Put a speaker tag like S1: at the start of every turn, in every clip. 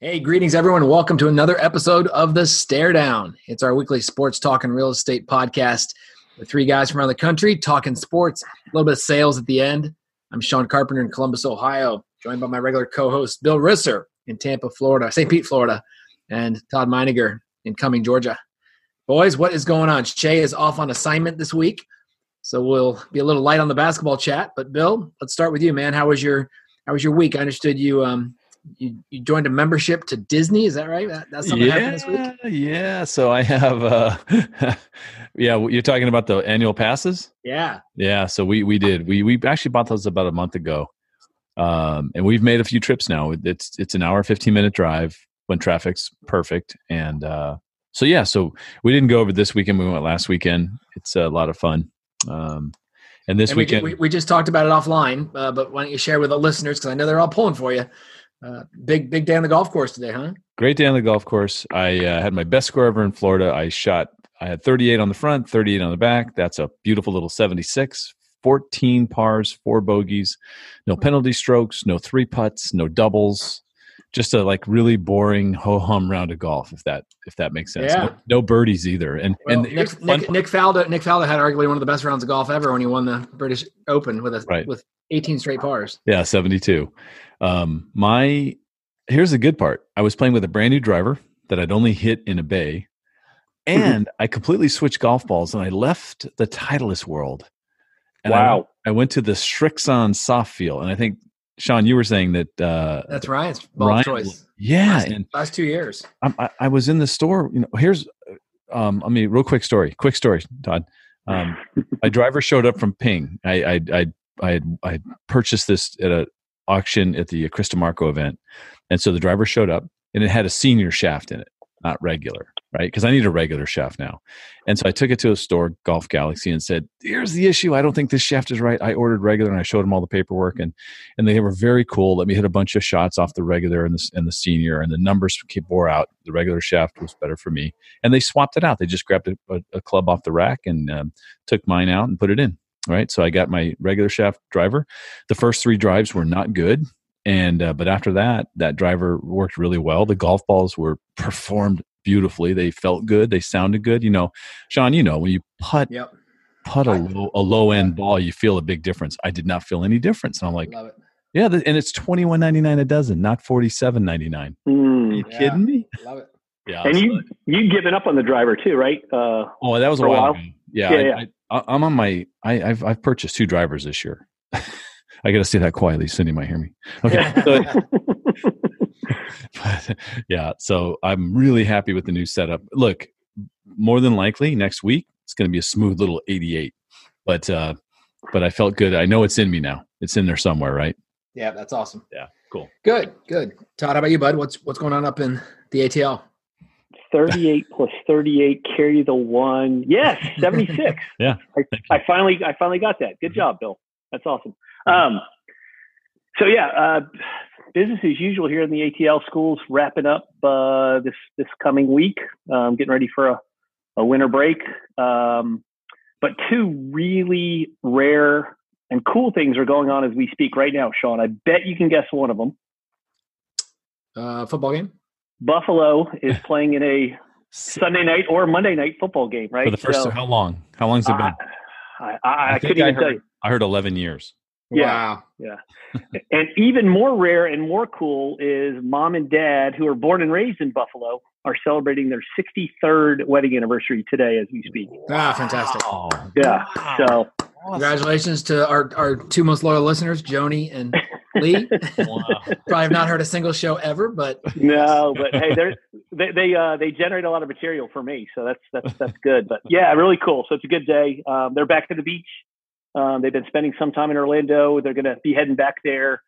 S1: Hey, greetings, everyone. Welcome to another episode of The Stare Down. It's our weekly sports talk and real estate podcast with three guys from around the country talking sports, a little bit of sales at the end. I'm Sean Carpenter in Columbus, Ohio, joined by my regular co host, Bill Risser in Tampa, Florida, St. Pete, Florida, and Todd Meiniger in Cumming, Georgia. Boys, what is going on? Che is off on assignment this week, so we'll be a little light on the basketball chat. But Bill, let's start with you, man. How was your How was your week? I understood you um, you, you joined a membership to Disney. Is that right? That, that's something
S2: yeah,
S1: happened this week.
S2: Yeah. So I have. uh Yeah, you're talking about the annual passes.
S1: Yeah.
S2: Yeah. So we we did. We we actually bought those about a month ago, um, and we've made a few trips now. It's it's an hour, fifteen minute drive when traffic's perfect, and uh, so yeah. So we didn't go over this weekend. We went last weekend. It's a lot of fun. Um, and this
S1: and we,
S2: weekend,
S1: we, we, just talked about it offline, uh, but why don't you share with the listeners because I know they're all pulling for you. Uh, big big day on the golf course today, huh?
S2: Great day on the golf course. I uh, had my best score ever in Florida. I shot. I had 38 on the front, 38 on the back. That's a beautiful little 76. 14 pars, four bogeys, no penalty strokes, no three putts, no doubles. Just a like really boring ho hum round of golf, if that if that makes sense.
S1: Yeah.
S2: No, no birdies either. And
S1: Well,
S2: and
S1: Nick, Nick, Nick Faldo Nick Faldo had arguably one of the best rounds of golf ever when he won the British Open with a
S2: Right.
S1: with 18 straight pars.
S2: Yeah, 72. Um, my here's the good part. I was playing with a brand new driver that I'd only hit in a bay,
S1: Mm-hmm.
S2: and I completely switched golf balls and I left the Titleist world. And I,
S3: Wow.
S2: I went to the Srixon soft feel, and I think Sean, you were saying that uh,
S1: That's Ryan's ball
S2: Ryan-
S1: choice.
S2: Yeah,
S1: Last,
S2: and
S1: last two years.
S2: I, I, I was in the store. You know, here's um, I mean, real quick story. Quick story, Todd. Um, my driver showed up from Ping. I I I I had, I had purchased this at a auction at the Krista Marco event, and so the driver showed up, and it had a senior shaft in it, not regular, right? Because I need a regular shaft now, and so I took it to a store, Golf Galaxy, and said, "Here's the issue. I don't think this shaft is right. I ordered regular, and I showed them all the paperwork, and and they were very cool. Let me hit a bunch of shots off the regular and the and the senior, and the numbers bore out. The regular shaft was better for me, and they swapped it out. They just grabbed a, a, a club off the rack and um, took mine out and put it in. Right, so I got my regular shaft driver. The first three drives were not good, and uh, but after that, that driver worked really well. The golf balls were performed beautifully. They felt good. They sounded good. You know, Sean, you know when you putt
S1: Yep.
S2: putt a low, a low end ball, you feel a big difference. I did not feel any difference. And I'm like,
S1: Love it.
S2: yeah, and it's twenty one ninety nine a dozen, not forty seven ninety nine. Are
S3: Mm.
S2: you
S1: Yeah.
S2: kidding me?
S1: Love it.
S2: Yeah.
S3: And you
S2: like-
S3: you given up on the driver too, right? Uh,
S2: oh, that was a while
S3: while?
S2: Yeah,
S3: Yeah,
S2: I,
S3: yeah.
S2: I, I'm on my. I, I've I've purchased two drivers this year. I got to say that quietly. Cindy might hear me. Okay. So, but, yeah. So I'm really happy with the new setup. Look, more than likely next week it's going to be a smooth little 88. But uh, but I felt good. I know it's in me now. It's in there somewhere, right?
S1: Yeah, that's awesome.
S2: Yeah. Cool.
S1: Good, good. Todd, how about you, bud? What's what's going on up in the ATL?
S3: 38 plus 38 carry the one. Yes, 76.
S2: Yeah,
S3: I. I finally I finally got that. Good job, Bill. That's awesome. Um, so yeah, uh, business as usual here in the ATL schools wrapping up uh, this this coming week. Um, getting ready for a, a winter break. Um, but two really rare and cool things are going on as we speak right now, Sean. I bet you can guess one of them.
S1: Uh, football game.
S3: Buffalo is playing in a Sunday night or Monday night football game, right?
S2: For the first,
S3: So,
S2: how long? How long's it been?
S3: I, I, I,
S2: think
S3: couldn't even
S2: heard,
S3: tell you.
S2: I heard 11 years.
S3: Yeah.
S1: Wow. Yeah.
S3: and even more rare and more cool is mom and dad, who are born and raised in Buffalo, are celebrating their 63rd wedding anniversary today as we speak.
S1: Ah, fantastic.
S2: Oh,
S3: Yeah. So
S1: Congratulations to our, our two most loyal listeners, Joni and Lee.
S2: wow.
S1: Probably have not heard a single show ever, but
S3: no, but hey, they're, they they uh, they generate a lot of material for me, so that's that's that's good. But yeah, really cool. So it's a good day. Um, they're back to the beach. Um, they've been spending some time in Orlando. They're going to be heading back there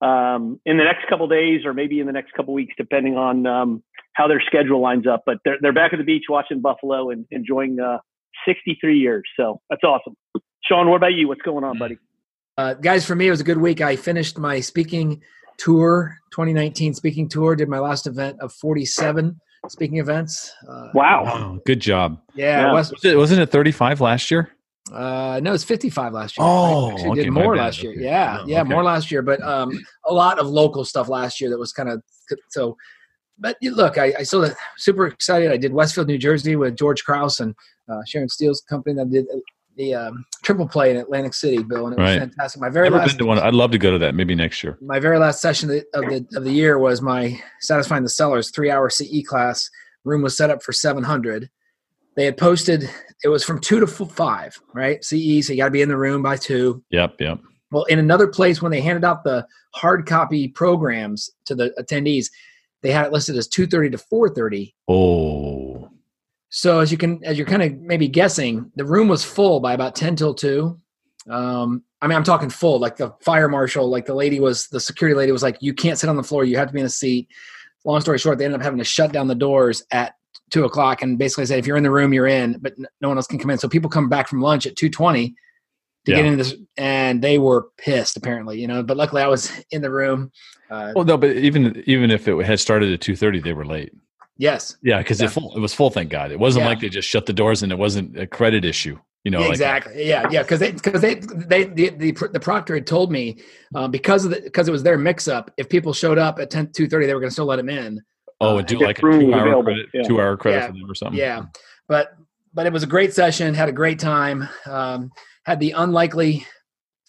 S3: um, in the next couple days, or maybe in the next couple weeks, depending on um, how their schedule lines up. But they're they're back at the beach watching Buffalo and enjoying uh, 63 years. So that's awesome. Sean, what about you? What's going on, buddy?
S1: uh, guys, for me, it was a good week. I finished my speaking tour, 2019 speaking tour. Did my last event of 47 speaking events. Uh,
S3: Wow.
S2: Wow, good job.
S1: Yeah,
S3: Yeah.
S1: West,
S2: Was it, wasn't it 35 last year?
S1: Uh, no, it's 55 last year.
S2: Oh,
S1: I actually
S2: okay,
S1: did more last year.
S2: Okay.
S1: Yeah,
S2: No,
S1: yeah,
S2: okay.
S1: more last year. But um, a lot of local stuff last year that was kind of so. but you look, I, I still super excited. I did Westfield, New Jersey with George Krause and uh, Sharon Steele's company that did the um, triple play in Atlantic City, Bill, and it was fantastic. My very
S2: Never
S1: last
S2: been to one. I'd love to go to that. Maybe next year.
S1: My very last session of the, of the, of the year was my satisfying the sellers three hour CE class. Room was set up for seven hundred. They had posted it was from two to five, right? CE, so you got to be in the room by two.
S2: Yep, yep.
S1: Well, in another place, when they handed out the hard copy programs to the attendees, they had it listed as two thirty to four thirty.
S2: Oh.
S1: So as you can, as you're kind of maybe guessing, the room was full by about ten till two. Um, I mean, I'm talking full. Like the fire marshal, like the lady was, the security lady was like, "You can't sit on the floor. You have to be in a seat." Long story short, they ended up having to shut down the doors at two o'clock and basically said, "If you're in the room, you're in, but no one else can come in." So people come back from lunch at two twenty to yeah. get into this, and they were pissed apparently, you know. But luckily, I was in the room.
S2: Uh, well, no, but even even if it had started at two thirty, they were late.
S1: Yes.
S2: Yeah, because yeah. it, it, was full. Thank God, it wasn't yeah. like they just shut the doors and it wasn't a credit issue. You know,
S1: exactly. Like yeah, yeah, because they because they they the, the, the proctor had told me um, because of the because it was their mix up. If people showed up at 10, 2.30, they were going to still let them in.
S2: Oh, and uh, do like a two hour credit, yeah. two hour credit for them or something.
S1: Yeah, but but it was a great session. Had a great time. Um, had the unlikely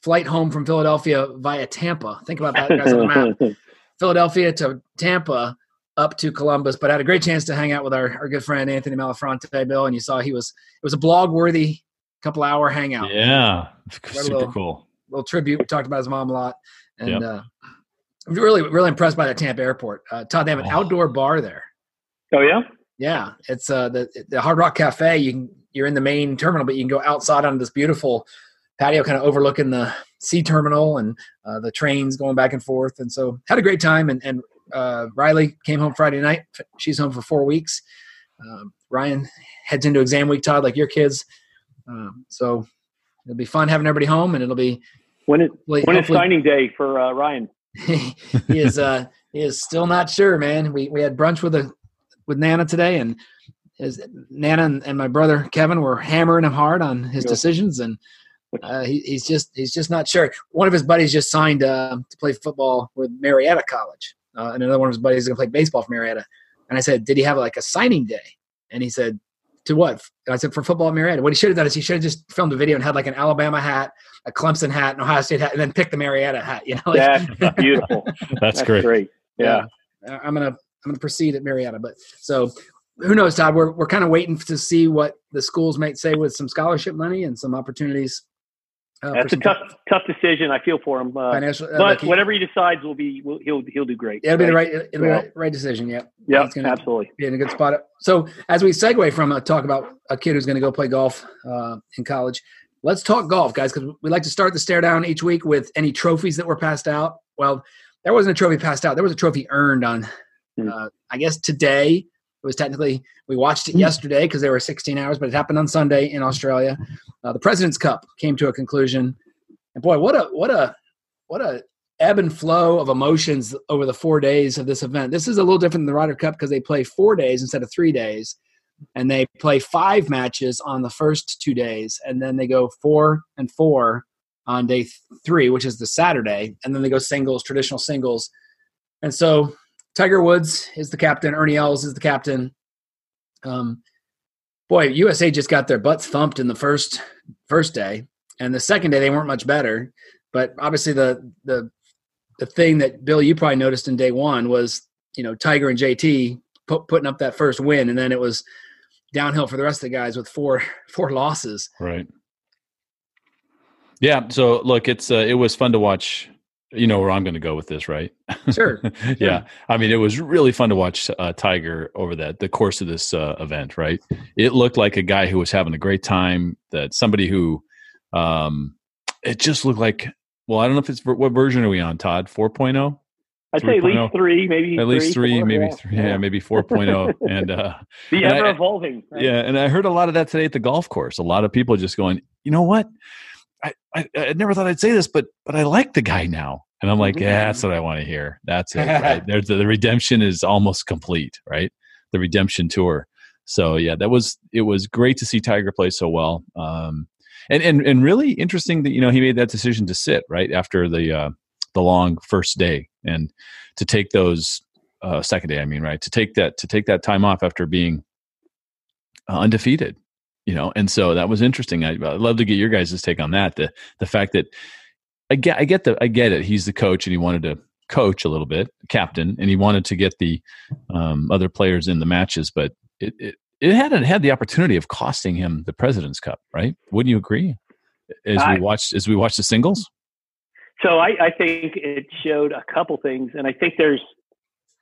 S1: flight home from Philadelphia via Tampa. Think about that, guys, on the map. Philadelphia to Tampa up to Columbus, but I had a great chance to hang out with our, our good friend Anthony Malafronte, Bill, and you saw he was it was a blog worthy couple hour hangout.
S2: Yeah, super
S1: little,
S2: cool.
S1: Little tribute. We talked about his mom a lot, and yep. uh, really really impressed by the Tampa airport. Uh, Todd, they have an oh. outdoor bar there.
S3: Oh yeah,
S1: yeah. It's uh, the the Hard Rock Cafe. You can you're in the main terminal, but you can go outside on this beautiful patio, kind of overlooking the sea terminal and uh, the trains going back and forth. And so had a great time. And, and uh, Riley came home Friday night. She's home for four weeks. Um, Ryan heads into exam week, Todd, like your kids. Um, so it'll be fun having everybody home, and it'll be
S3: when it when is signing day for uh, Ryan.
S1: he is uh, he is still not sure, man. We we had brunch with a with Nana today, and his Nana and, and my brother Kevin were hammering him hard on his decisions, and uh, he, he's just he's just not sure. One of his buddies just signed uh, to play football with Marietta College, uh, and another one of his buddies is going to play baseball for Marietta. And I said, "Did he have like a signing day?" And he said, "To what?" And I said, "For football at Marietta." What he should have done is he should have just filmed a video and had like an Alabama hat, a Clemson hat, an Ohio State hat, and then pick the Marietta hat. You know,
S3: like, that's beautiful.
S2: that's, that's, great.
S3: great. Yeah.
S1: yeah. I'm gonna I'm gonna proceed at Marietta, but so who knows, Todd? We're we're kind of waiting to see what the schools might say with some scholarship money and some opportunities
S3: uh, That's a tough, tough decision. I feel for him. Uh, Financial, uh, but whatever he decides will be, will, he'll he'll do great.
S1: It'll right? be the right, it'll be the right, decision. Yeah.
S3: Yeah. Absolutely.
S1: Be in a good spot. So as we segue from a talk about a kid who's going to go play golf uh, in college, let's talk golf, guys, because we like to start the stare down each week with any trophies that were passed out. Well, there wasn't a trophy passed out. There was a trophy earned on, uh, I guess today it was technically we watched it hmm. yesterday because there were 16 hours, but it happened on Sunday in Australia. Uh, the President's Cup came to a conclusion, and boy, what a what a what a ebb and flow of emotions over the four days of this event. This is a little different than the Ryder Cup because they play four days instead of three days, and they play five matches on the first two days, and then they go four and four on day three, which is the Saturday, and then they go singles, traditional singles, and so Tiger Woods is the captain. Ernie Els is the captain. Um, boy, USA just got their butts thumped in the first first day, and the second day they weren't much better. But obviously, the the the thing that Bill you probably noticed in day one was you know Tiger and JT put, putting up that first win, and then it was downhill for the rest of the guys with four four losses.
S2: Right. Yeah. So look, it's uh, it was fun to watch you know where I'm going to go with this, right?
S1: Sure.
S2: yeah. I mean, it was really fun to watch uh, Tiger over that the course of this uh, event, right? It looked like a guy who was having a great time. That somebody who, um, it just looked like. Well, I don't know if it's what version are we on, Todd? 4.0.
S3: I'd say at least three, maybe
S2: at least three, four, maybe three, yeah, maybe 4.0. and uh,
S3: the ever evolving.
S2: Right? Yeah, and I heard a lot of that today at the golf course. A lot of people just going, you know what? I, I, I never thought I'd say this, but but I like the guy now. And I'm like, yeah, that's what I want to hear. That's it. Right? There's the, the redemption is almost complete, right? The redemption tour. So yeah, that was it was great to see Tiger play so well. Um, and and and really interesting that you know he made that decision to sit right after the uh, the long first day and to take those uh, second day. I mean, right to take that to take that time off after being uh, undefeated, you know. And so that was interesting. I, would love to get your guys' take on that. The the fact that I get I get the I get it. He's the coach and he wanted to coach a little bit, captain, and he wanted to get the um, other players in the matches, but it, it it hadn't had the opportunity of costing him the President's Cup, right? Wouldn't you agree? As I, we watched as we watched the singles.
S3: So I, I think it showed a couple things, and I think there's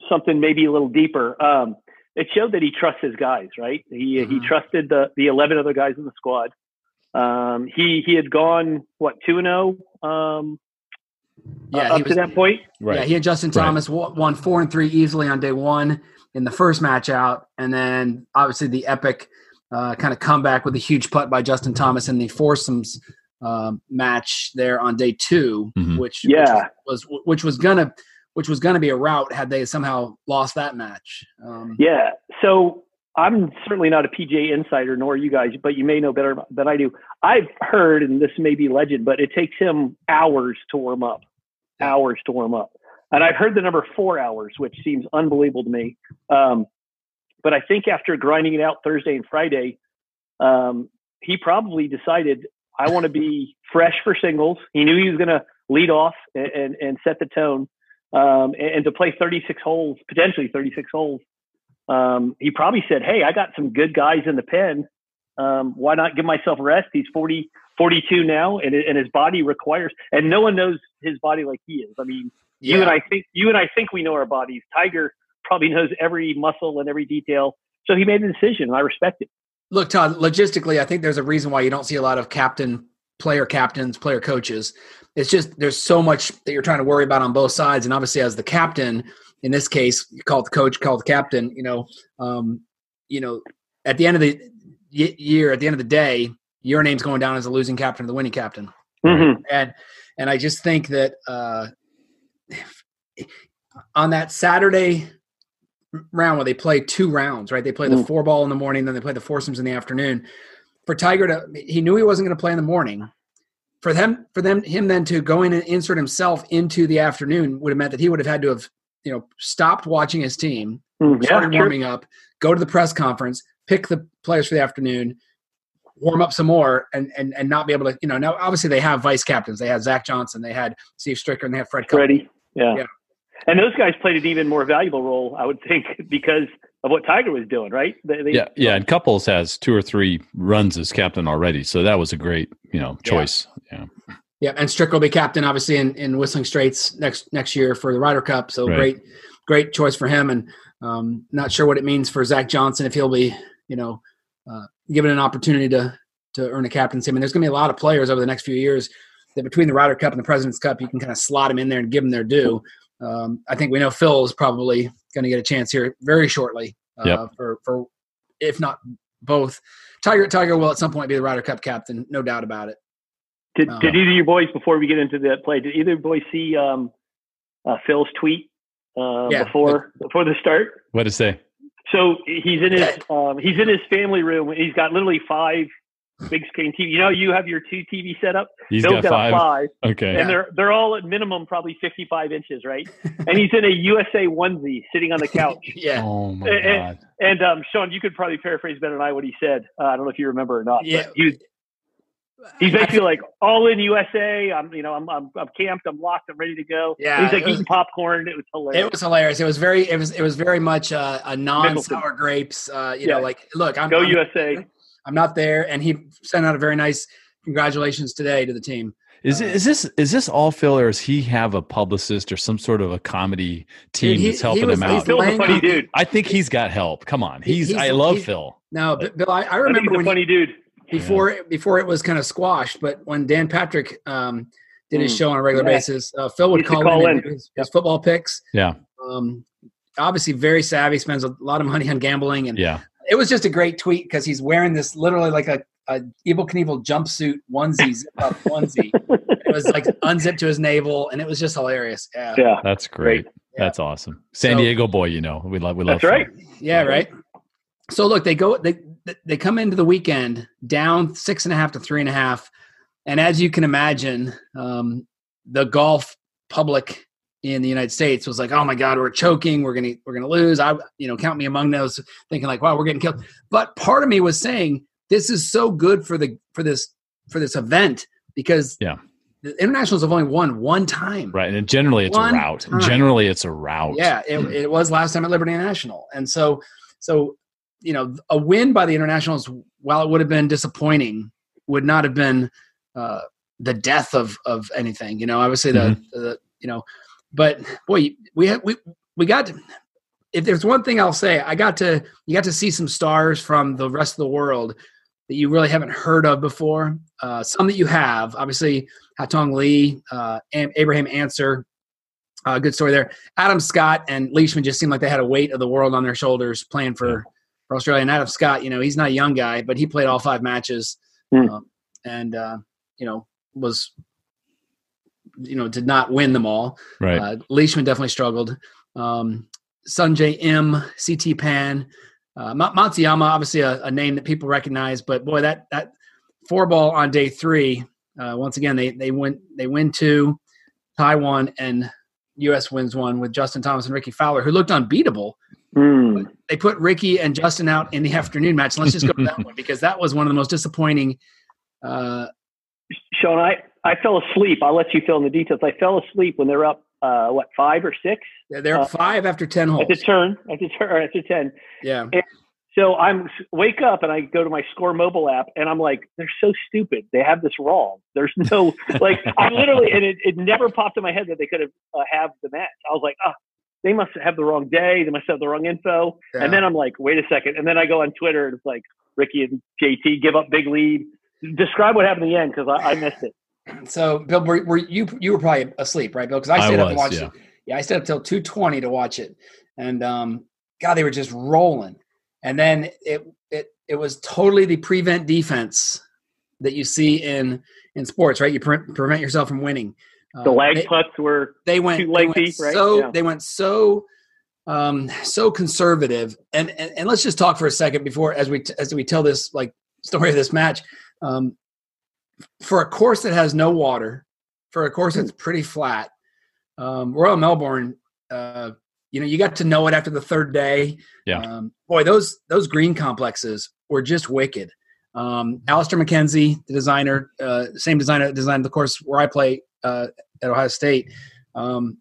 S3: something maybe a little deeper. Um, it showed that he trusts his guys, right? He mm-hmm. he trusted the the eleven other guys in the squad. Um, he he had gone what two and zero oh, um, yeah, uh, up was, to that point.
S1: Right. Yeah, he and Justin Thomas right. won four and three easily on day one in the first match out, and then obviously the epic uh, kind of comeback with a huge putt by Justin Thomas in the foursomes uh, match there on day 2 mm-hmm. which
S3: yeah
S1: which was which was gonna which was gonna be a rout had they somehow lost that match.
S3: Um, yeah, so I'm certainly not a PGA insider, nor you guys, but you may know better than I do. I've heard, and this may be legend, but it takes him hours to warm up, hours to warm up. And I've heard the number four hours, which seems unbelievable to me. Um, but I think after grinding it out Thursday and Friday, um, he probably decided I want to be fresh for singles. He knew he was going to lead off and, and, and set the tone, um, and, and, to play 36 holes, potentially 36 holes. Um, he probably said, "Hey, I got some good guys in the pen. Um, why not give myself rest? He's 40, 42 now, and, and his body requires. And no one knows his body like he is. I mean, yeah. you and I think you and I think we know our bodies. Tiger probably knows every muscle and every detail. So he made a decision, and I respect it.
S1: Look, Todd, logistically, I think there's a reason why you don't see a lot of captain, player captains, player coaches. It's just there's so much that you're trying to worry about on both sides, and obviously, as the captain, in this case, you call it the coach, call it the captain. You know, um, you know, at the end of the year, at the end of the day, your name's going down as a losing captain or the winning captain,
S3: mm-hmm.
S1: and and I just think that uh, on that Saturday round where they play two rounds, right? They play the mm. four ball in the morning, then they play the foursomes in the afternoon. For Tiger to, he knew he wasn't going to play in the morning. For them, for them, him then to go in and insert himself into the afternoon would have meant that he would have had to have, you know, stopped watching his team, mm, started yeah, warming up, go to the press conference, pick the players for the afternoon, warm up some more, and and and not be able to, you know. Now, obviously, they have vice captains. They had Zach Johnson, they had Steve Stricker, and they have Fred.
S3: Freddie, yeah. yeah and those guys played an even more valuable role, I would think, because of what Tiger was doing, right?
S2: They, they, yeah, yeah. And Couples has two or three runs as captain already, so that was a great, you know, choice. Yeah.
S1: Yeah, yeah and Strick will be captain, obviously, in, in Whistling Straits next next year for the Ryder Cup. So right. great, great choice for him. And um, not sure what it means for Zach Johnson if he'll be, you know, uh, given an opportunity to to earn a captaincy. I mean, there's going to be a lot of players over the next few years that between the Ryder Cup and the President's Cup, you can kind of slot them in there and give them their due um, I think we know Phil is probably going to get a chance here very shortly uh, yep. for for if not both. Tiger Tiger will at some point be the Ryder Cup captain, no doubt about it.
S3: Did, uh, did either of you boys before we get into that play? Did either boys see um, uh, Phil's tweet uh, yeah, before but, before the start?
S2: What to say?
S3: So he's in his um, he's in his family room. He's got literally five big screen TV. You know, you have your two TV setup.
S2: He's Bill's got, got five. five. Okay.
S3: And yeah. they're they're all at minimum probably 55 inches, right? and he's in a USA onesie sitting on the couch.
S1: yeah.
S2: Oh my
S3: and,
S2: god.
S3: And, and um, Sean, you could probably paraphrase better than I what he said. Uh, I don't know if you remember or not.
S1: Yeah.
S3: He was, he's basically like all in USA. I'm, you know, I'm, I'm, I'm camped. I'm locked. I'm ready to go.
S1: Yeah.
S3: He's like was, eating popcorn. It was hilarious.
S1: It was hilarious. It was very, it was, it was very much uh, a non sour grapes. Uh, you yeah. know, like look, I'm
S3: go
S1: I'm,
S3: USA.
S1: I'm not there. And he sent out a very nice congratulations today to the team.
S2: Is, uh, is this is this all Phil, or does he have a publicist or some sort of a comedy team he, that's helping was, him out?
S3: Phil's a funny dude.
S2: I think he's got help. Come on, he's. he's I love he's, Phil.
S1: No, but Bill, I, I remember
S3: I when funny
S1: he,
S3: dude
S1: before yeah. before it was kind of squashed. But when Dan Patrick um, did his mm. show on a regular yeah. basis, uh, Phil would call, call, in, in. His, his, football picks.
S2: Yeah.
S1: Um, obviously, very savvy. Spends a lot of money on gambling, and
S2: yeah,
S1: it was just a great tweet because he's wearing this literally like a a Evel Knievel jumpsuit onesie, up onesie. it was like unzipped to his navel, and it was just hilarious. Yeah,
S3: yeah,
S2: that's great. great. That's awesome. San so, Diego boy, you know we love we love.
S3: That's right.
S1: Yeah, right. So look, they go they they come into the weekend down six and a half to three and a half, and as you can imagine, um, the golf public in the United States was like, "Oh my God, we're choking. We're gonna we're gonna lose." I you know count me among those, thinking like, "Wow, we're getting killed." But part of me was saying, "This is so good for the for this for this event because
S2: Yeah.
S1: the internationals have only won one time.
S2: Right. And generally it's
S1: One
S2: a rout.
S1: time.
S2: Generally it's a rout.
S1: Yeah, it, it was last time at Liberty National, and so so you know a win by the internationals, while it would have been disappointing, would not have been uh, the death of of anything. You know, obviously the, the you know, but boy, we had, we we got. To, if there's one thing I'll say, I got to you got to see some stars from the rest of the world that you really haven't heard of before. Uh, some that you have, obviously, Haotong Li, uh, Abraham Ancer, uh, good story there. Adam Scott and Leishman just seemed like they had a weight of the world on their shoulders playing for, for Australia. And Adam Scott, you know, he's not a young guy, but he played all five matches
S3: Hmm.
S1: um, and, uh, you know, was, you know, did not win them all.
S2: Right.
S1: Uh, Leishman definitely struggled. Um, Sungjae Im, CT Pan, uh, Matsuyama, obviously a, a name that people recognize, but boy, that that four ball on day three. Uh, once again, they they win they win two, Taiwan and U.S. wins one with Justin Thomas and Rickie Fowler, who looked unbeatable.
S3: Mm.
S1: They put Rickie and Justin out in the afternoon match. Let's just go to that one because that was one of the most disappointing. Uh,
S3: Sean, I, I fell asleep. I'll let you fill in the details. I fell asleep when they're up, uh, what, five or six
S1: they're
S3: Uh,
S1: five after ten holes.
S3: at the turn, at the turn, after 10.
S1: Yeah,
S3: So I'm wake up and I go to my Score mobile app and I'm like, they're so stupid. They have this wrong. There's no like I literally and it, it never popped in my head that they could have uh, have the match. I was like, ah, they must have the wrong day. They must have the wrong info.
S1: yeah.
S3: And then I'm like, wait a second. And then I go on Twitter and it's like Rickie and JT give up big lead. Describe what happened in the end because I, I missed it.
S1: So, Bill, were, were you you were probably asleep, right, Bill? Because I
S2: I
S1: stayed up and
S2: was,
S1: watched
S2: yeah.
S1: it. Yeah, I stayed up till two twenty to watch it, and um, God, they were just rolling. And then it it it was totally the prevent defense that you see in in sports, right? You pre- prevent yourself from winning.
S3: The
S1: Um,
S3: lag
S1: they,
S3: putts were
S1: they went
S3: too
S1: they went
S3: lengthy, right?
S1: So
S3: Yeah.
S1: they went so um so conservative and, and and let's just talk for a second before as we as we tell this like story of this match um for a course that has no water for a course that's pretty flat um royal melbourne uh you know you got to know it after the third day
S2: Yeah.
S1: um boy those those green complexes were just wicked um Alister MacKenzie, the designer, uh, same designer that designed the course where I play uh, at Ohio State. Um,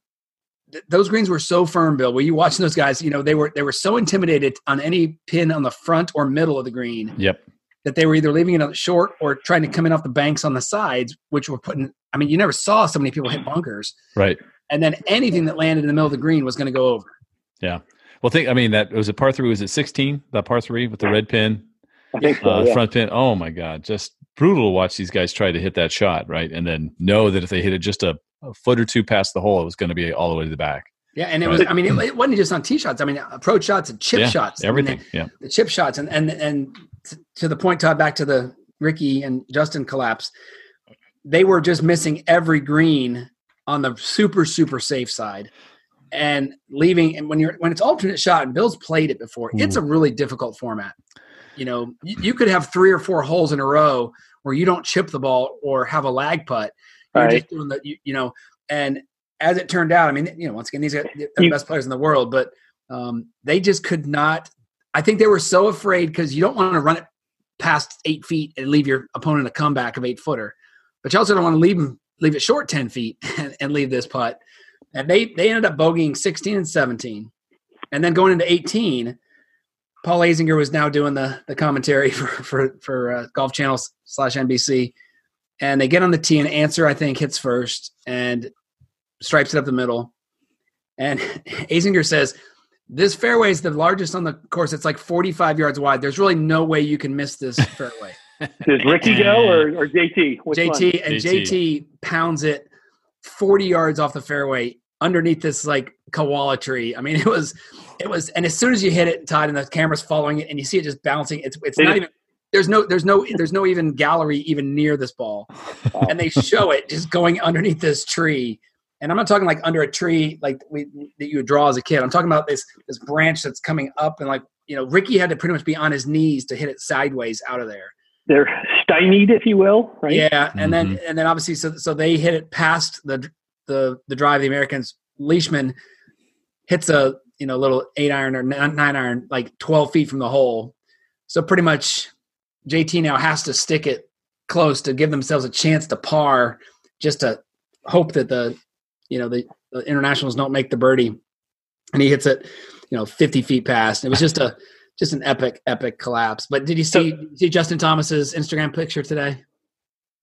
S1: th- those greens were so firm, Bill. Were you watching those guys? You know, they were they were so intimidated on any pin on the front or middle of the green
S2: Yep.
S1: that they were either leaving it short or trying to come in off the banks on the sides, which were putting. I mean, you never saw so many people hit bunkers,
S2: Right.
S1: and then anything that landed in the middle of the green was going to go over. Yeah.
S2: Well, think. I mean, that was a par three. Was it sixteen? That par three with the red pin,
S3: I think so.
S2: uh,
S3: yeah.
S2: front pin. Oh my God, just brutal to watch these guys try to hit that shot, right? And then know that if they hit it just a, a foot or two past the hole, it was going to be all the way to the back.
S1: Yeah, and it
S2: Right.
S1: was. I mean, it, it wasn't just on tee shots. I mean, approach shots and chip
S2: yeah,
S1: shots.
S2: Everything. yeah.
S1: the chip shots and and and to the point Todd back to the Rickie and Justin collapse they were just missing every green on the super super safe side and leaving and when you're when it's alternate shot and Bill's played it before it's hmm. a really difficult format you know you, you could have three or four holes in a row where you don't chip the ball or have a lag putt you're
S3: Right.
S1: just doing the you, you know and as it turned out I mean you know once again these are the best players in the world but um, they just could not I think they were so afraid because you don't want to run it past eight feet and leave your opponent a comeback of eight footer, but you also don't want to leave them leave it short ten feet and, and leave this putt. And they they ended up bogeying sixteen and seventeen, and then going into eighteen, Paul Azinger was now doing the the commentary for for for uh, Golf Channel slash NBC, and they get on the tee and Ancer I think hits first and stripes it up the middle, and Azinger says this fairway is the largest on the course. It's like 45 yards wide. There's really no way you can miss this fairway.
S3: Does Rickie go or, or JT? Which
S1: JT
S3: one?
S1: and
S2: JT.
S1: JT pounds it 40 yards off the fairway underneath this like koala tree. I mean, it was, it was, and as soon as you hit it, Todd, and the camera's following it, and you see it just bouncing, it's it's
S3: They
S1: not
S3: just-
S1: even. There's no, there's no, there's no even gallery even near this ball,
S3: Wow.
S1: and they show it just going underneath this tree. And I'm not talking like under a tree like we that you would draw as a kid. I'm talking about this this branch that's coming up and like you know Rickie had to pretty much be on his knees to hit it sideways out of there.
S3: They're stymied, if you will, right?
S1: Yeah, and then mm-hmm. and then obviously so so they hit it past the the the drive. The Americans Leishman hits a you know little eight iron or nine iron like 12 feet from the hole. So pretty much JT now has to stick it close to give themselves a chance to par, just to hope that the you know the, the internationals don't make the birdie, and he hits it you know 50 feet past. It was just a just an epic epic collapse. But did you see so, see Justin Thomas's Instagram picture today?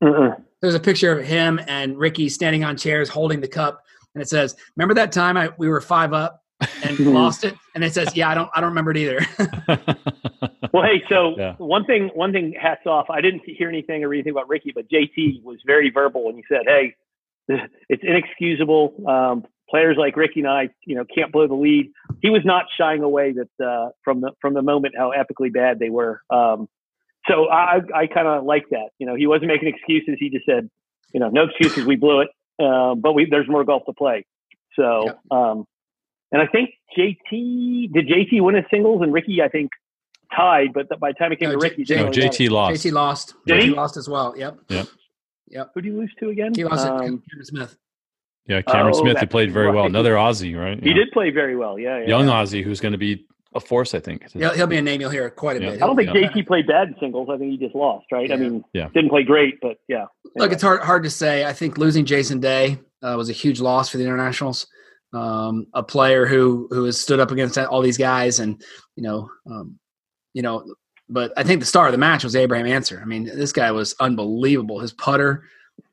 S3: Uh-uh.
S1: There's a picture of him and Rickie standing on chairs holding the cup, and it says, "Remember that time I we were five up and lost it?" And it says, "Yeah, I don't I don't remember it either."
S3: well, hey, so yeah. one thing one thing hats off. I didn't hear anything or anything about Rickie, but JT was very verbal when he said, "Hey, it's inexcusable. Um, players like Rickie and I, you know, can't blow the lead." He was not shying away that uh, from the from the moment how epically bad they were. Um, so I I kind of like that. You know, he wasn't making excuses. He just said, you know, no excuses. We blew it, uh, but we there's more golf to play. So, yep. um, and I think JT did JT win his singles and Rickie I think tied, but by the time it came
S2: no,
S3: to Rickie,
S2: no, JT lost.
S1: JT lost. Did JT lost as well. Yep.
S2: Yep.
S1: Yep.
S3: Who did he lose to again?
S1: He lost um, Cameron Smith.
S2: Yeah, Cameron oh, Smith, who played very right. well. Another Aussie, right?
S3: He did play very well. Yeah, yeah
S2: young
S3: yeah.
S2: Aussie who's going to be a force, I think.
S1: He'll, he'll be a name you'll hear quite a
S2: yeah.
S1: bit.
S3: I don't think yeah. JT played bad in singles. I think he just lost, right?
S2: Yeah.
S3: I mean,
S2: yeah.
S3: didn't play great, but yeah.
S1: Look, it's hard hard to say. I think losing Jason Day uh, was a huge loss for the internationals. Um, a player who who has stood up against all these guys, and you know, um, you know. But I think the star of the match was Abraham Ancer. I mean, this guy was unbelievable. His putter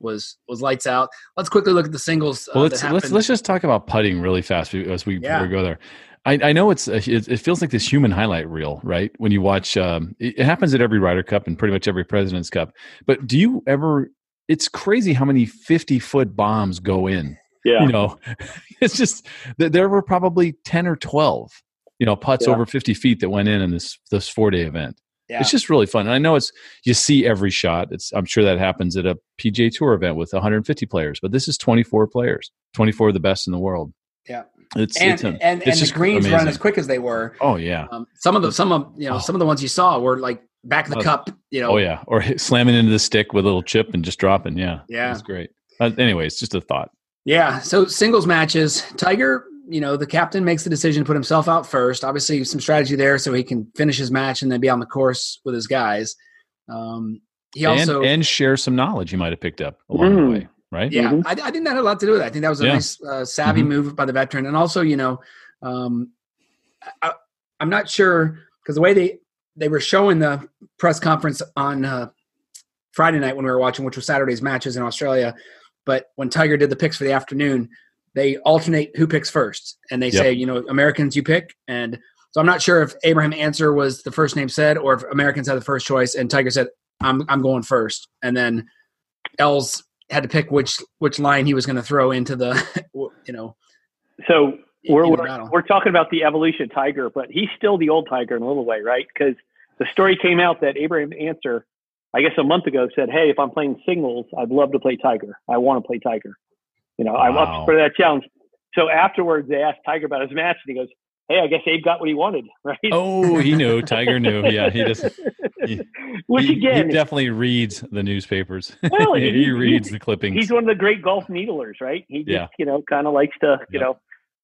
S1: was was lights out. Let's quickly look at the singles.
S2: Uh, well, let's let's let's just talk about putting really fast as we, yeah. we go there. I, I know it's a, it, it, feels like this human highlight reel, right? When you watch, um, it, it, happens at every Ryder Cup and pretty much every President's Cup. But do you ever? It's crazy how many fifty foot bombs go in.
S3: Yeah,
S2: you know, it's just there were probably ten or twelve, you know, putts yeah. over fifty feet that went in in this this four day event. Yeah. It's just really fun. And I know it's you see every shot. It's I'm sure that happens at a PGA Tour event with 150 players, but this is 24 players, 24 of the best in the world.
S1: Yeah.
S2: It's
S1: and
S2: it's a,
S1: and,
S2: it's
S1: and the greens amazing. run as quick as they were.
S2: Oh yeah.
S1: Um, some of the some of you know oh. some of the ones you saw were like back of the uh, cup. You know.
S2: Oh yeah, or slamming into the stick with a little chip and just dropping. Yeah.
S1: Yeah.
S2: It's great. Uh, anyways, just a thought.
S1: Yeah. So singles matches, Tiger. You know, the captain makes the decision to put himself out first. Obviously, some strategy there so he can finish his match and then be on the course with his guys. Um, he also
S2: and, and share some knowledge he might have picked up along mm. the way right?
S1: Yeah, mm-hmm. I, I, think that had a lot to do with it. I think that was a yeah. nice, uh, savvy mm-hmm. move by the veteran, and also, you know, um, I, am not sure because the way they they were showing the press conference on uh, Friday night when we were watching, which was Saturday's matches in Australia, but when Tiger did the picks for the afternoon, they alternate who picks first, and they yep. say, you know, Americans you pick, and so I'm not sure if Abraham Ancer was the first name said, or if Americans had the first choice, and Tiger said, "I'm I'm going first, and then Els had to pick which which line he was going to throw into the you know.
S3: So we're we're, we're, talking about the evolution Tiger, but he's still the old Tiger in a little way, right? Because the story came out that Abraham Ancer, I guess a month ago, said, "Hey, if I'm playing singles, I'd love to play Tiger. I want to play Tiger. You know, wow. I'm up for that challenge." So afterwards, they asked Tiger about his match, and he goes, hey, I guess Abe got what he wanted, right?
S2: Oh, he knew. Tiger knew. Yeah, he just.
S3: He, Which again,
S2: he definitely reads the newspapers. Well, he, he reads the clippings.
S3: He's one of the great golf needlers, right? He just, yeah. you know, kind of likes to, you yeah. know,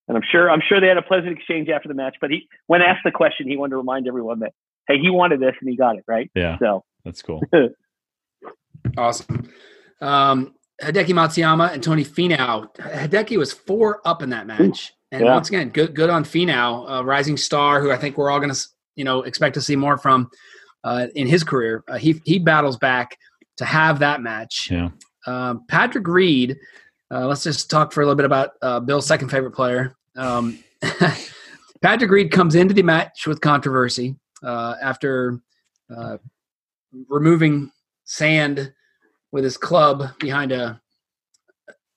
S3: and I'm sure, I'm sure they had a pleasant exchange after the match. But he, when asked the question, he wanted to remind everyone that, hey, he wanted this and he got it, right?
S2: Yeah.
S3: So
S2: that's cool.
S1: awesome. Um, Hideki Matsuyama and Tony Finau. Hideki was four up in that match. And yeah. once again, good good on Finau, a rising star who I think we're all going to you know expect to see more from uh, in his career. Uh, he he battles back to have that match.
S2: Yeah.
S1: Um, Patrick Reed. Uh, let's just talk for a little bit about uh, Bill's second favorite player. Um, Patrick Reed comes into the match with controversy uh, after uh, removing sand with his club behind a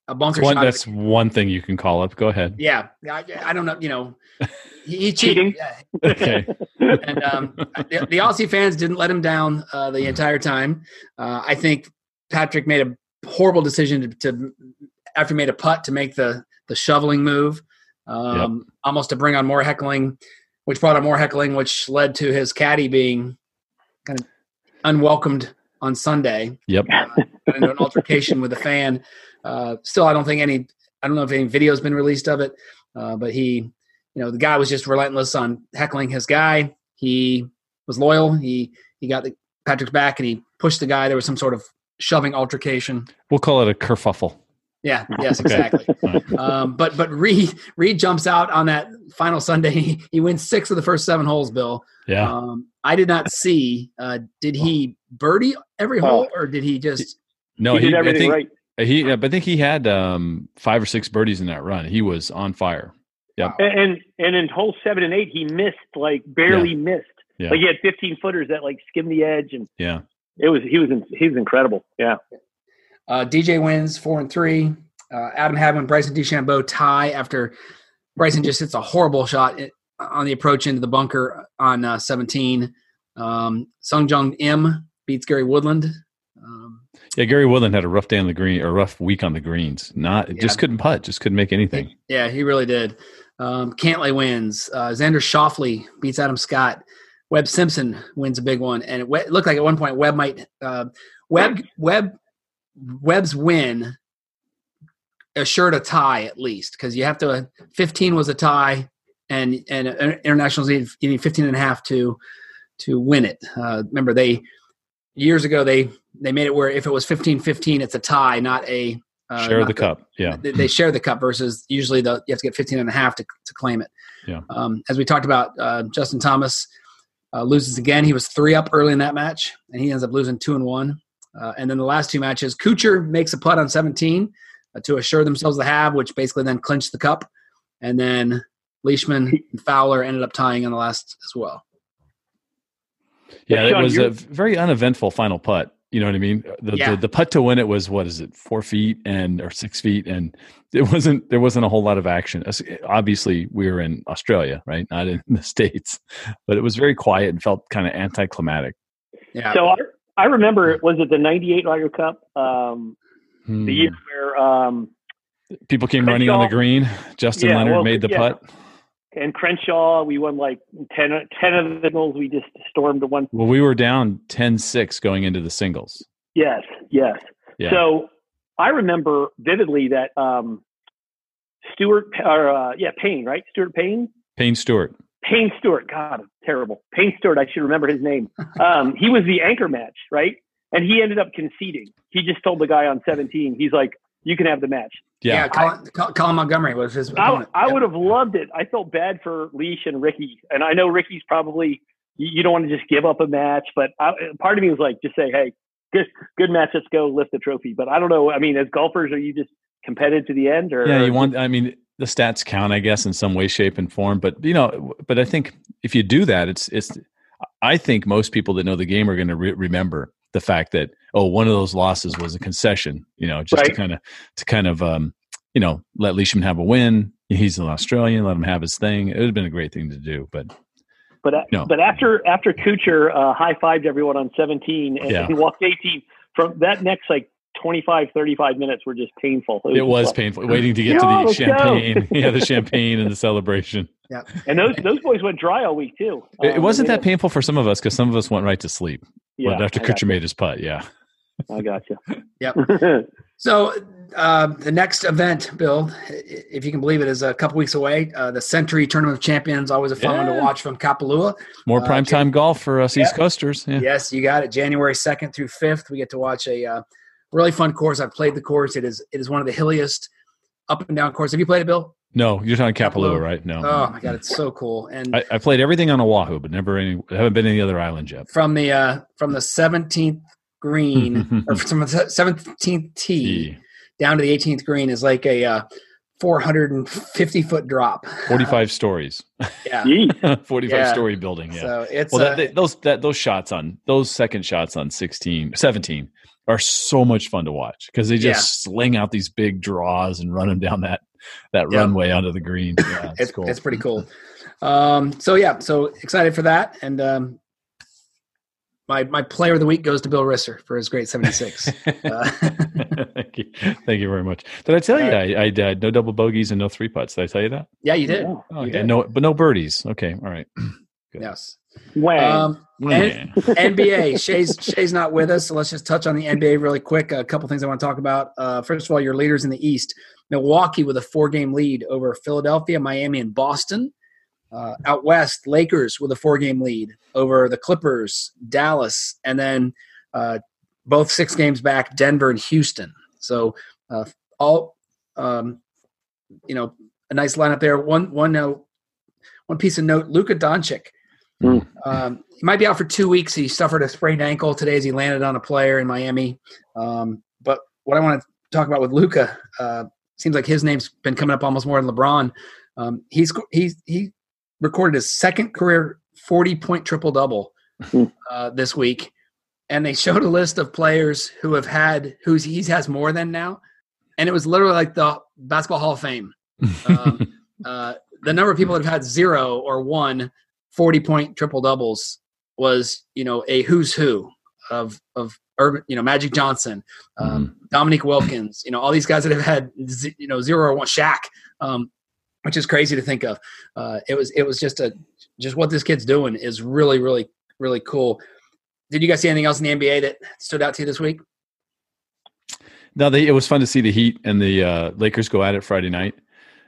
S1: a bunker
S2: one,
S1: shot.
S2: That's one thing you can call up. Go ahead.
S1: Yeah, I, I don't know. You know, he, he cheating.
S2: okay.
S1: and um, the, the, Aussie fans didn't let him down uh, the entire time. Uh, I think Patrick made a horrible decision to, to, after he made a putt to make the the shoveling move, um, yep. almost to bring on more heckling, which brought on more heckling, which led to his caddy being kind of unwelcomed on Sunday.
S2: Yep.
S1: Uh, into an altercation with a fan. Uh, still, I don't think any. I don't know if any video has been released of it, uh, but he, you know, the guy was just relentless on heckling his guy. He was loyal. He he got the Patrick's back and he pushed the guy. There was some sort of shoving altercation.
S2: We'll call it a kerfuffle.
S1: Yeah. Yes. Exactly. um, but but Reed Reed jumps out on that final Sunday. He, he wins six of the first seven holes. Bill.
S2: Yeah.
S1: Um, I did not see. Uh, did he birdie every hole, or did he just?
S2: No,
S3: he, did
S2: I
S3: everything
S2: think
S3: right.
S2: He. I think he had um, five or six birdies in that run. He was on fire. Yep.
S3: And, and and in hole seven and eight, he missed like barely missed.
S2: Yeah.
S3: Like he had 15 footers that like skimmed the edge, and
S2: Yeah.
S3: it was he was in, he was incredible. Yeah.
S1: Uh, DJ wins four and three. Uh, Adam Hadwin, Bryson DeChambeau tie after Bryson just hits a horrible shot on the approach into the bunker on uh, 17. Um, Sungjae Im beats Gary Woodland. Um,
S2: Yeah. Gary Woodland had a rough day on the green or a rough week on the greens. Not just couldn't putt. Just couldn't make anything.
S1: yeah, he really did. Um, Cantlay wins. Uh, Xander Schauffele beats Adam Scott. Webb Simpson wins a big one, and it, it looked like at one point Webb might uh, Webb Webb Webb's win assured a tie at least because you have to 15 was a tie and and uh, internationals need, you need 15 and a half to to win it uh, remember they years ago they they made it where if it was 15-15 it's a tie not a uh,
S2: Share
S1: not
S2: the cup. Yeah.
S1: they, they share the cup versus usually the you have to get 15 and a half to, to claim it
S2: Yeah.
S1: um, as we talked about uh, justin thomas uh, loses again he was three up early in that match and he ends up losing two and one uh, and then the last two matches Kuchar makes a putt on 17 uh, to assure themselves the have which basically then clinched the cup and then leishman and fowler ended up tying on the last as well
S2: Yeah.
S3: Yeah,
S2: It
S3: Sean,
S2: was a very uneventful final putt. You know what I mean? The,
S1: Yeah.
S2: the the putt to win it was what is it? Four feet and or six feet, and it wasn't there wasn't a whole lot of action. Obviously, we were in Australia, right? Not in the states, but it was very quiet and felt kind of anticlimactic.
S1: yeah
S3: So I, I remember was it the '98 Ryder Cup, um,
S2: Hmm.
S3: the year where um,
S2: People came running on the green. Justin
S3: Yeah,
S2: Leonard
S3: well,
S2: made the
S3: yeah.
S2: putt.
S3: And Crenshaw, we won like 10, 10 of the goals. We just stormed to one.
S2: Well, we were down 10-6 going into the singles.
S3: Yes, yes.
S2: Yeah.
S3: So I remember vividly that um, Stuart or uh, yeah Payne, right? Stuart Payne.
S2: Payne Stewart.
S3: Payne Stewart, God, terrible. Payne Stewart, I should remember his name. Um, he was the anchor match, right? And he ended up conceding. He just told the guy on 17, he's like, you can have the match.
S1: Yeah,
S2: Yeah.
S1: Colin, Col- Colin Montgomerie was his
S3: I. I
S1: Yep.
S3: would have loved it. I felt bad for Leash and Rickie. And I know Rickie's probably, you, you don't want to just give up a match, but I, part of me was like, just say, hey, good, good match. Let's go lift the trophy. But I don't know. I mean, as golfers, are you just competitive to the end or?
S2: Yeah, you want. I mean, the stats count, I guess, in some way, shape, and form. But you know, but I think if you do that, it's it's. I think most people that know the game are going to re- remember the fact that oh, one of those losses was a concession. You know, just to kind of to kind of um, you know let Leishman have a win. He's an Australian. Let him have his thing. It would have been a great thing to do, but
S3: But
S2: No.
S3: but after after Kuchar uh, high fived everyone on 17 and,
S2: Yeah.
S3: and walked 18, from that next like 25, 35 minutes were just painful.
S2: it
S3: just
S2: was
S3: like-
S2: painful waiting to get to the champagne. yeah, the champagne and the celebration.
S3: Yeah and those those boys went dry all week too.
S2: It, it
S3: Um,
S2: wasn't that painful for some of us because some of us went right to sleep.
S3: Yeah,
S2: but after
S3: I
S2: Kuchar made his putt, yeah.
S3: I got you.
S1: Yep. So uh, the next event, Bill, if you can believe it, is a couple weeks away. Uh, the Sentry Tournament of Champions, always a fun one to watch from Kapalua.
S2: More
S1: Uh,
S2: primetime golf for us East. Coasters. Yeah.
S1: Yes, you got it. January second through fifth, we get to watch a uh, really fun course. I've played the course. It is it is one of the hilliest up and down course. Have you played it, Bill?
S2: No, you're talking Kapalua,
S1: Kapalua.
S2: right? No.
S1: Oh my god, it's so cool. And
S2: I, I played everything on Oahu, but never any. Haven't been any other island yet.
S1: from the uh, from the seventeenth green or from the seventeenth tee
S2: E.
S1: down to the 18th green is like a uh, 450 foot drop.
S2: 45 stories.
S1: Yeah.
S2: 45
S1: Yeah.
S2: story building. Yeah.
S1: So it's
S2: well,
S1: uh,
S2: that, those that those shots on those second shots on 16, 17 are so much fun to watch because they just sling out these big draws and run them down that that
S1: Yeah.
S2: runway onto the green. Yeah, it's,
S1: it's,
S2: cool.
S1: it's pretty cool. Um, so yeah, so excited for that. And um, my my player of the week goes to Bill Risser for his great 76. uh,
S2: Thank you. Thank you very much. Did I tell you
S1: Uh,
S2: I, I uh, no double bogeys and no three putts? Did I tell you that?
S1: yeah, you did.
S3: Yeah.
S1: You
S2: Okay,
S1: did.
S2: no, but no birdies. Okay, all right. Good.
S1: Yes.
S3: Wow.
S1: Um,
S2: Yeah.
S1: NBA. Che's Che's not with us, so let's just touch on the NBA really quick. A couple things I want to talk about. Uh, first of all, your leaders in the East: Milwaukee with a four-game lead over Philadelphia, Miami, and Boston. Uh, out west, Lakers with a four-game lead over the Clippers, Dallas, and then uh, both six games back, Denver and Houston. So uh, all um, you know, a nice lineup there. One one note, one piece of note: Luka Doncic.
S3: Mm.
S1: Um, he might be out for two weeks. He suffered a sprained ankle today as he landed on a player in Miami. Um, but what I want to talk about with Luka uh, seems like his name's been coming up almost more than LeBron. Um, he's he's he recorded his second career forty point triple double
S3: Hmm.
S1: uh, this week, and they showed a list of players who have had who's he has more than now, and it was literally like the Basketball Hall of Fame. Um, uh, the number of people that have had zero or one 40 point triple doubles was, you know, a who's who of, of urban, you know, Magic Johnson, um, Dominique Wilkins, you know, all these guys that have had, z- you know, zero or one Shaq, um, which is crazy to think of. Uh, it was, it was just a, just what this kid's doing is really, really, really cool. Did you guys see anything else in the NBA that stood out to you this week?
S2: No, they, it was fun to see the Heat and the uh, Lakers go at it Friday night.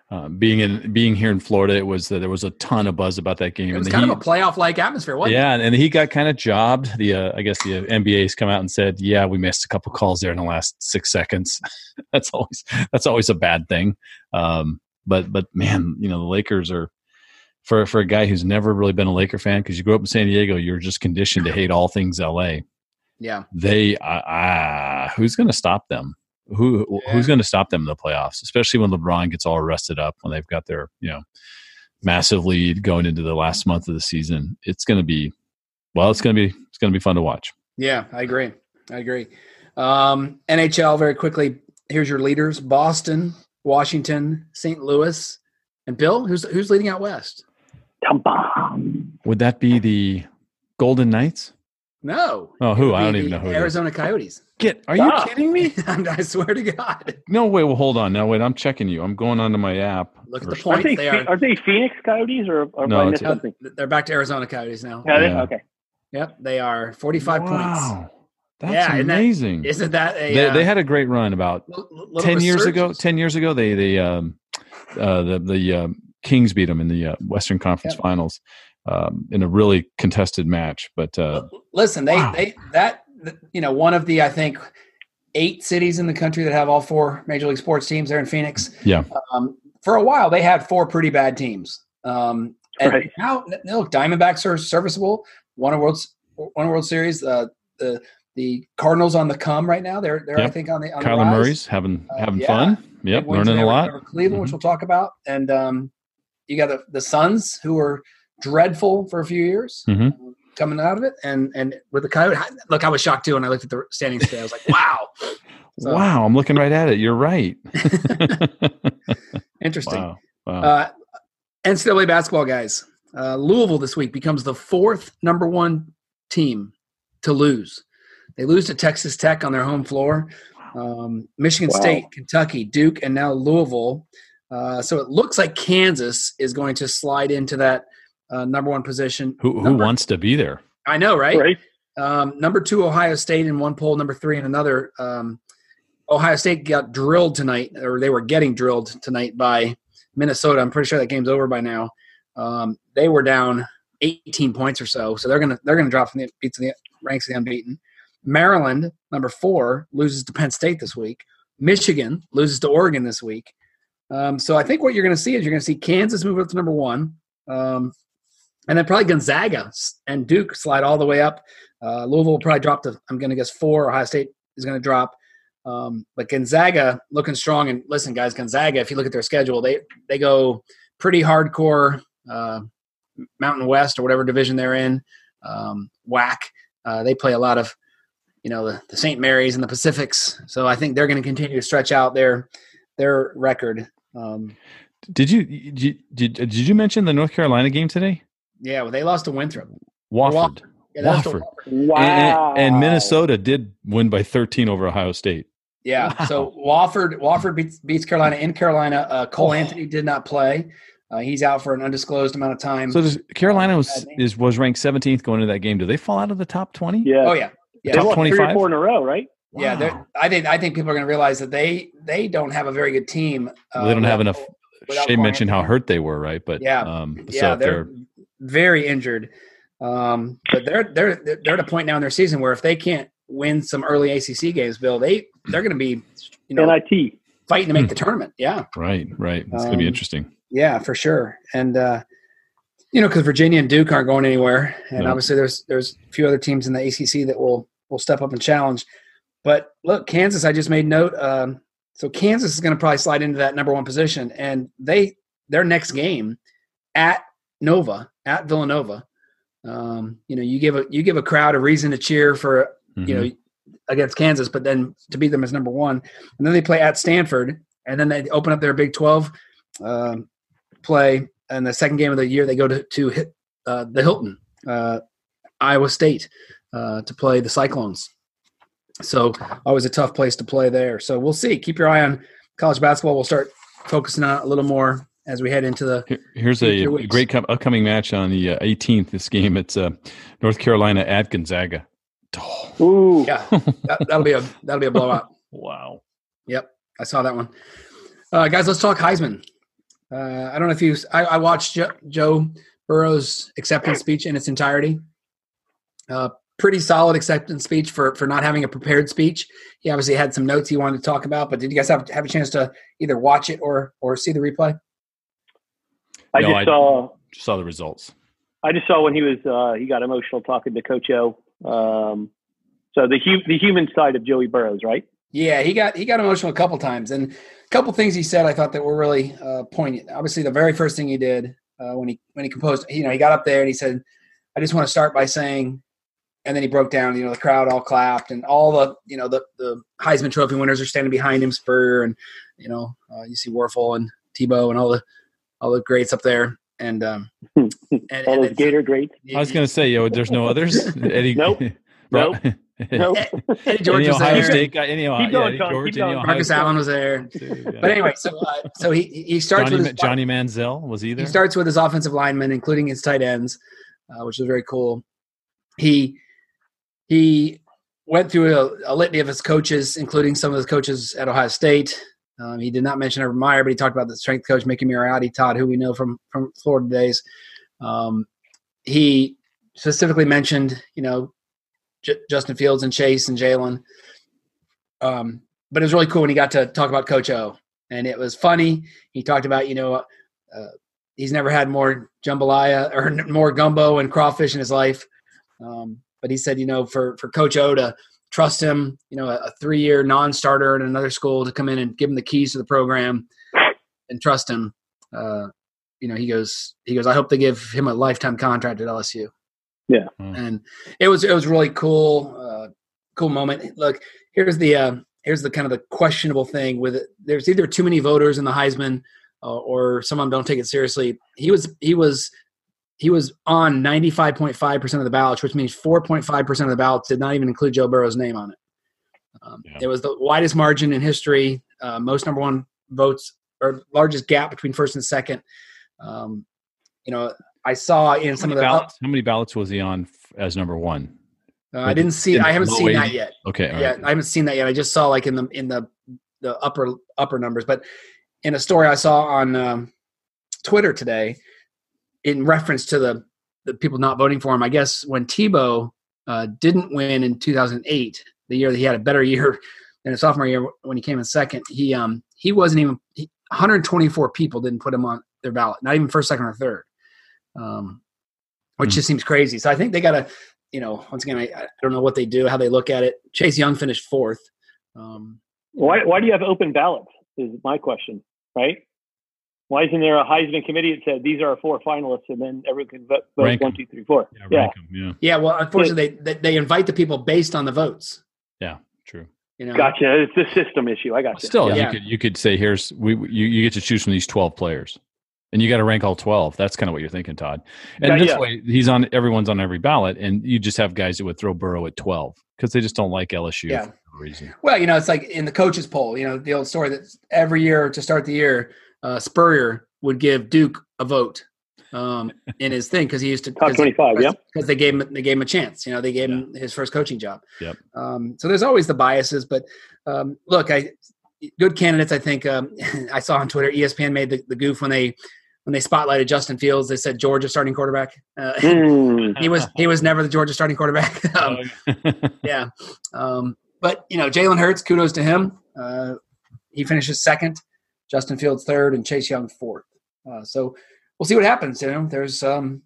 S2: Um, being in being here in Florida, it was uh, there was a ton of buzz about that game.
S1: It
S2: and
S1: was
S2: the
S1: kind of a playoff like atmosphere, wasn't it?
S2: yeah, and the Heat got kind of jobbed. The uh, I guess the NBA's come out and said, yeah, we missed a couple calls there in the last six seconds. that's always that's always a bad thing. Um, but but man, you know the Lakers are for for a guy who's never really been a Laker fan because you grew up in San Diego, you're just conditioned to hate all things LA.
S1: Yeah.
S2: They ah who's going to stop them? Who
S1: Yeah.
S2: who's going to stop them in the playoffs? Especially when LeBron gets all rested up when they've got their you know massive lead going into the last month of the season. It's going to be well, it's going to be it's going to be fun to watch.
S1: Yeah, I agree. I agree. Um, NHL, very quickly. Here's your leaders: Boston, Washington, St. Louis, and Bill. Who's who's leading out west?
S2: Would that be the Golden Knights?
S1: No.
S2: Oh, who? I don't even know who.
S1: Arizona Coyotes.
S2: Get? Are you
S3: Ah.
S2: kidding me?
S1: I swear to God.
S2: No, wait. Well, hold on. Now, wait. I'm checking you. I'm going onto my app.
S1: Look at the
S2: First.
S1: point.
S3: Aren't they,
S1: They are-
S3: are they Phoenix Coyotes or, or
S2: No,
S3: no,
S2: it's-
S3: something?
S1: They're back to Arizona Coyotes now.
S3: Yeah, they-
S2: Yeah.
S3: Okay.
S1: Yep, they are 45 points.
S2: Wow, that's
S1: Yeah,
S2: amazing.
S1: Isn't that a
S2: they,
S1: uh,
S2: they had a great run about
S1: little- little
S2: 10 years ago 10 years ago they they um uh the the um, kings beat them in the uh, western conference
S1: Yep.
S2: finals um in a really contested match but uh
S1: Listen, they
S2: Wow.
S1: they that you know one of the I think eight cities in the country that have all four major league sports teams. They're in Phoenix.
S2: Yeah.
S1: Um, for a while, they had four pretty bad teams. Um, and
S3: Right.
S1: now, look, Diamondbacks are serviceable. Won a world won a World Series. Uh, the the Cardinals on the come right now. They're they're I think on the on the
S2: kyler
S1: rise.
S2: murray's having
S1: Uh,
S2: having
S1: yeah.
S2: fun yep learning a lot
S1: Cleveland, which
S2: Mhm.
S1: we'll talk about, and um, you got the the Suns who were dreadful for a few years.
S2: Mhm.
S1: um, Coming out of it, and and with the Coyote, look, I was shocked too when I looked at the standings today. I was like, "Wow, So-
S2: wow i'm looking right at it you're right
S1: interesting."
S2: wow wow
S1: Uh, NCAA basketball guys. Uh, Louisville this week becomes the fourth number one team to lose. They lose to Texas Tech on their home floor. Um, Michigan
S3: Wow.
S1: State, Kentucky, Duke, and now Louisville. Uh, so it looks like Kansas is going to slide into that uh, number one position.
S2: who who
S1: number-
S2: wants to be there
S1: I know, right?
S3: Right.
S1: Um, number two, Ohio State in one poll, number three in another. Um, Ohio State got drilled tonight, or they were getting drilled tonight by Minnesota. I'm pretty sure that game's over by now. Um, they were down 18 points or so, so they're gonna they're gonna drop from the beat to the ranks of the unbeaten. Maryland, number four, loses to Penn State this week. Michigan loses to Oregon this week. Um, so I think what you're going to see is you're going to see Kansas move up to number one, um, and then probably Gonzaga and Duke slide all the way up. Uh, Louisville will probably drop to I'm going to guess four. Ohio State is going to drop, um, but Gonzaga looking strong. And listen, guys, Gonzaga, if you look at their schedule, they they go pretty hardcore uh, Mountain West or whatever division they're in. Um, whack. Uh, they play a lot of you know the, the St. Mary's and the Pacifics. So I think they're going to continue to stretch out their their record. Um,
S2: did you did did, did you mention the north carolina game today
S1: yeah, well, they lost to Winthrop.
S2: wofford
S1: Yeah, they lost to
S2: Wofford.
S1: Wofford.
S3: Wow.
S2: and, and minnesota did win by 13 over ohio state
S1: Yeah. So Wofford Wofford beats, beats Carolina in Carolina. Uh, Cole
S2: Oh.
S1: Anthony did not play. Uh, he's out for an undisclosed amount of time.
S2: So does Carolina was is was ranked 17th going into that game. Do they fall out of the top 20?
S3: Yeah.
S1: oh yeah, yeah,
S2: Top
S3: lost three or
S2: 25?
S3: four in a row, right?
S1: yeah. I think I think people are going to realize that they they don't have a very good team. Uh,
S2: they don't have enough.
S1: without
S2: Che
S1: Corey
S2: mentioned how hurt they were, right? But
S1: Yeah.
S2: um,
S1: Yeah,
S2: so if
S1: they're
S2: they're
S1: very injured. Um, but they're they're they're at a point now in their season where if they can't win some early ACC games, Bill, they they're going to be you know
S3: NIT.
S1: fighting to make
S2: Hmm.
S1: the tournament. Yeah,
S2: right, right. It's going to be
S1: Um,
S2: interesting.
S1: yeah, for sure. And uh, you know, because Virginia and Duke aren't going anywhere, and
S2: No.
S1: obviously there's there's a few other teams in the ACC that will will step up and challenge. But look, Kansas, I just made note. Um, so Kansas is going to probably slide into that number one position, and they their next game at Nova at Villanova. Um, you know, you give a you give a crowd a reason to cheer for you
S2: Mhm.
S1: know against Kansas, but then to beat them as number one, and then they play at Stanford, and then they open up their Big Twelve um, play, and the second game of the year they go to to hit, uh, the Hilton, uh, Iowa State, uh, to play the Cyclones. So always a tough place to play there. So we'll see. Keep your eye on college basketball. We'll start focusing on it a little more as we head into the
S2: Here- Here's a, a
S1: weeks.
S2: great com- upcoming match on the uh, 18th. This game, it's uh, North Carolina at Gonzaga. Oh,
S3: Ooh.
S1: yeah. That, that'll be a that'll be a blowout.
S2: wow.
S1: Yep, I saw that one. Uh, guys, let's talk Heisman. Uh, I don't know if you. I, I watched jo- Joe Burrow's acceptance speech in its entirety. Uh, pretty solid acceptance speech for for not having a prepared speech. He obviously had some notes he wanted to talk about, but did you guys have have a chance to either watch it or or see the replay?
S3: I
S2: No,
S3: just
S2: I-
S3: saw.
S2: Saw the results.
S3: I just saw when he was. Uh, he got emotional talking to Coach O. Um, so the hu- the human side of Joey Burrows, right?
S1: Yeah, he got he got emotional a couple times, and a couple things he said I thought that were really uh, poignant. Obviously, the very first thing he did uh, when he when he composed, you know, he got up there and he said, "I just want to start by saying," and then he broke down. You know, the crowd all clapped, and all the you know the the Heisman Trophy winners are standing behind him, Spurrier, and you know uh, you see Wuerffel and Tebow and all the all the greats up there, and um, and,
S3: All
S1: and
S3: Gator great
S2: I was going to say, yo, there's no others. Eddie,
S3: Nope.
S2: Bro-
S3: Nope.
S1: Eddie George
S2: any
S1: was
S2: Ohio
S1: there.
S2: State guy, any Ohio,
S3: going,
S2: yeah, Eddie George, any. Ohio
S1: Marcus
S2: State-
S1: Allen was there. But anyway, so uh, so he he starts
S2: Johnny,
S1: with his,
S2: Johnny Manziel was he there?
S1: He starts with his offensive linemen, including his tight ends, uh, which is very cool. He he went through a, a litany of his coaches, including some of his coaches at Ohio State. Um, he did not mention Urban Meyer, but he talked about the strength coach Mickey Marotti, Todd, who we know from from Florida days. Um, he specifically mentioned, you know, J- Justin Fields and Chase and Jalen. Um, but it was really cool when he got to talk about Coach O, and it was funny. He talked about, you know, uh, he's never had more jambalaya or more gumbo and crawfish in his life. Um, but he said, you know, for for Coach O to trust him, you know, a, a three year non starter at another school to come in and give him the keys to the program and trust him. Uh, you know, he goes, he goes. I hope they give him a lifetime contract at LSU.
S3: Yeah.
S2: Hmm.
S1: and it was it was really cool, uh, cool moment. Look, here's the uh, here's the kind of the questionable thing with it. There's either too many voters in the Heisman, uh, or some of them don't take it seriously. He was he was he was on 95.5% of the ballots, which means 4.5% of the ballots did not even include Joe Burrow's name on it. Um,
S2: Yeah.
S1: It was the widest margin in history, uh, most number one votes, or largest gap between first and second. Um, you know, I saw in some of the.
S2: ballots? How many ballots was he on f- as number one?
S1: Uh, I didn't see. I haven't seen that yet.
S2: Okay,
S1: yeah,
S2: right.
S1: I haven't seen that yet. I just saw like in the in the the upper upper numbers, but in a story I saw on um, Twitter today, in reference to the the people not voting for him, I guess when Tebow uh, didn't win in 2008, the year that he had a better year than his sophomore year when he came in second, he um he wasn't even he, 124 people didn't put him on their ballot, not even first, second, or third, um, which
S2: Hmm.
S1: just seems crazy. So I think they got to, you know, once again, I, I don't know what they do, how they look at it. Chase Young finished fourth. Um,
S3: Why why do you have open ballots? Is my question, right? Why isn't there a Heisman committee that said these are our four finalists, and then everyone can vote, vote
S2: Rank
S3: one,
S2: 'em.
S3: two, three, four?
S2: Yeah,
S3: Yeah,
S2: rank 'em, yeah,
S1: yeah, well, unfortunately, they, they they invite the people based on the votes.
S2: yeah, true.
S1: You know,
S3: gotcha. It's a system issue. I got you.
S2: Still,
S1: Yeah.
S2: you could you could say here's we you, you get to choose from these twelve players, and you got to rank all twelve. That's kind of what you're thinking, Todd. And
S3: Yeah,
S2: this
S3: yeah.
S2: way, he's on everyone's on every ballot, and you just have guys that would throw Burrow at twelve because they just don't like LSU
S1: Yeah.
S2: for no reason.
S1: Well, you know, it's like in the coaches poll. You know, the old story that every year to start the year, uh, Spurrier would give Duke a vote um, in his thing because he used to
S3: top twenty five. Yeah,
S1: because they gave him they gave him a chance. You know, they gave him his first coaching job.
S2: Yep.
S1: Um, so there's always the biases, but um, look, I good candidates. I think um, I saw on Twitter ESPN made the, the goof when they when they spotlighted Justin Fields. They said Georgia starting quarterback. Uh, mm. he was he was never the Georgia starting quarterback. um, oh, yeah, um, but you know Jalen Hurts. Kudos to him. Uh, he finishes second. Justin Fields third, and Chase Young fourth. Uh, so we'll see what happens. You know, there's um,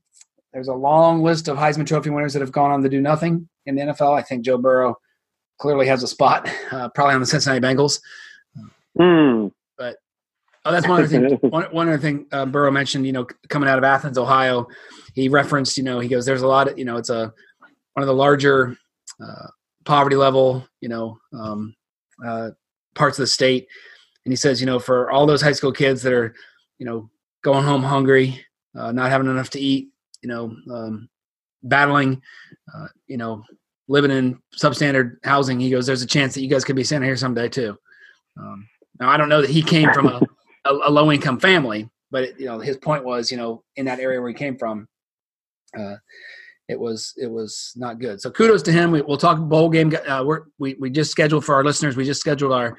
S1: there's a long list of Heisman Trophy winners that have gone on to do nothing in the NFL. I think Joe Burrow clearly has a spot, uh, probably on the Cincinnati Bengals.
S3: Mm.
S1: But oh, that's one other thing. one, one other thing uh, Burrow mentioned. You know, coming out of Athens, Ohio, he referenced. You know, he goes, "There's a lot of you know, it's a one of the larger uh, poverty level, you know, um, uh, parts of the state." And he says, you know, for all those high school kids that are, you know, going home hungry, uh, not having enough to eat, you know, um, battling, uh, you know, living in substandard housing. He goes, there's a chance that you guys could be sent here someday too. Um, now I don't know that he came from a, a, a low income family, but it, you know, his point was, you know, in that area where he came from, uh, it was it was not good. So kudos to him. We, will talk bowl game. Uh, we we just scheduled for our listeners. We just scheduled our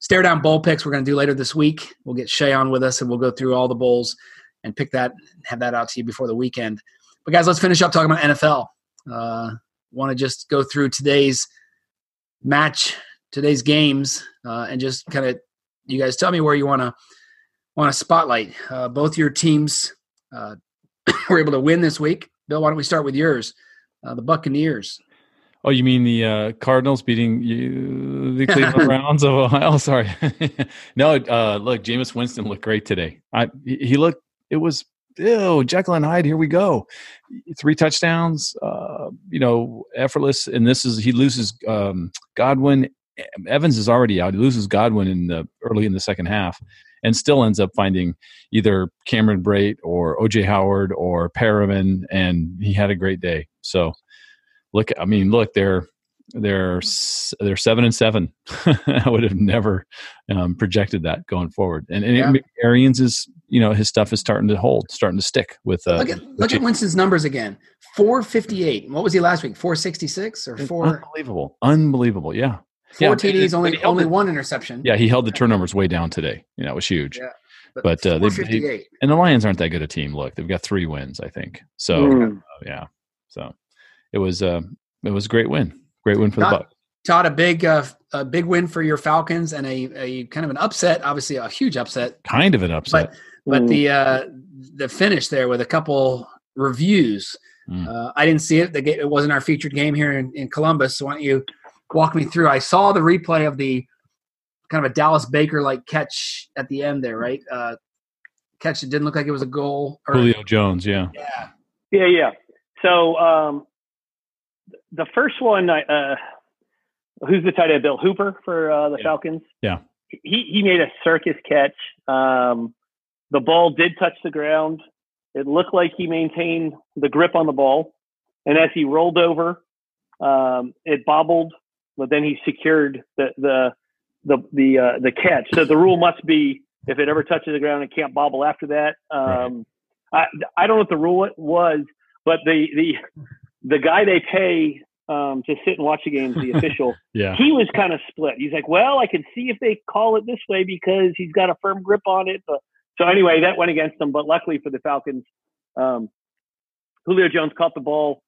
S1: stare down bowl picks we're going to do later this week. We'll get Che on with us and we'll go through all the bowls and pick that, have that out to you before the weekend. But guys, let's finish up talking about NFL. Uh, Want to just go through today's match, today's games, uh, and just kind of you guys tell me where you want to want to spotlight. Uh, both your teams uh, were able to win this week. Bill, why don't we start with yours? Uh, the Buccaneers.
S2: Oh, you mean the uh, Cardinals beating you, the Cleveland Browns of Ohio? Sorry, no. Uh, look, Jameis Winston looked great today. I he looked. It was ew, Jekyll and Hyde. Here we go. Three touchdowns. Uh, you know, effortless. And this is he loses um, Godwin. Evans is already out. He loses Godwin in the early in the second half, and still ends up finding either Cameron Brate or OJ Howard or Perriman, and he had a great day. So look i mean look they're they're they're seven and seven. I would have never um, projected that going forward. And, and yeah. arians is you know his stuff is starting to hold starting to stick with uh,
S1: look at look at winston's numbers again. 458 what was he last week? 466 or 4
S2: unbelievable. Unbelievable. Yeah.
S1: Four
S2: yeah,
S1: td's only only one interception.
S2: Yeah he held the turnovers way down today. You know it was huge. Yeah but, but uh, they, they, and the lions aren't that good a team. Look they've got three wins i think. So mm. uh, yeah so it was uh, it was a great win. Great win for Todd, the Buck.
S1: Todd, a big uh, a big win for your Falcons and a, a kind of an upset, obviously a huge upset.
S2: Kind of an upset.
S1: But but the uh, the finish there with a couple reviews. Mm. Uh, I didn't see it. The game, it wasn't our featured game here in, in Columbus. So why don't you walk me through? I saw the replay of the kind of a Dallas Baker like catch at the end there, right? Uh, catch it didn't look like it was a goal.
S2: Or, Julio Jones, yeah,
S1: yeah,
S3: yeah, yeah. So um, the first one, uh, who's the tight end? Bill Hooper for uh, the
S2: yeah.
S3: Falcons.
S2: Yeah,
S3: he he made a circus catch. Um, the ball did touch the ground. It looked like he maintained the grip on the ball, and as he rolled over, um, it bobbled. But then he secured the the the the uh, the catch. So the rule must be if it ever touches the ground, it can't bobble after that. Um, right. I I don't know what the rule was, but the the the guy they pay um, to sit and watch the games, the official,
S2: yeah.
S3: he was kind of split. He's like, well, I can see if they call it this way because he's got a firm grip on it. But, so anyway, that went against them. But luckily for the Falcons, um, Julio Jones caught the ball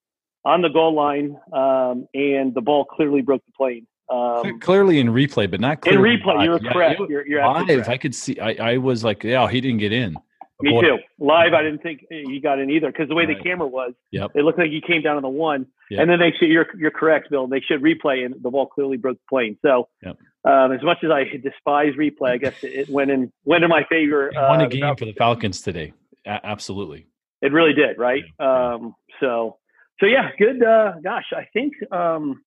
S3: on the goal line, um, and the ball clearly broke the plane. Um,
S2: clearly in replay, but not clearly
S3: in replay. You're yeah, correct. You're, you're
S2: live. Correct. I could see. I, I was like, yeah, he didn't get in.
S3: Me too. Live, I didn't think he got in either because the way right. the camera was,
S2: yep.
S3: it looked like he came down on the one. Yep. And then they should, you're you're correct, Bill. They should replay, and the ball clearly broke the plane. So,
S2: yep.
S3: um, as much as I despise replay, I guess it went in went in my favor.
S2: It won a uh, game for the Falcons today. A- absolutely.
S3: It really did, right? Yeah. Um, so, so yeah, good. Uh, gosh, I think um,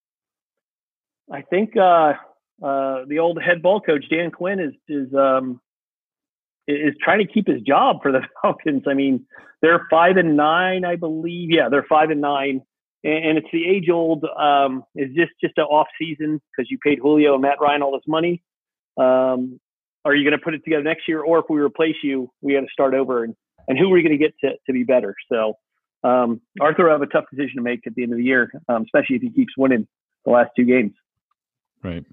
S3: I think uh, uh, the old head ball coach Dan Quinn is is um, is trying to keep his job for the Falcons. I mean, they're five and nine, I believe. Yeah, they're five and nine, and, it's the age old. Um, is this just an off season because you paid Julio and Matt Ryan all this money? Um, are you going to put it together next year, or if we replace you, we got to start over, and and who are we going to get to to be better? So um, Arthur will have a tough decision to make at the end of the year, um, especially if he keeps winning the last two games.
S2: Right.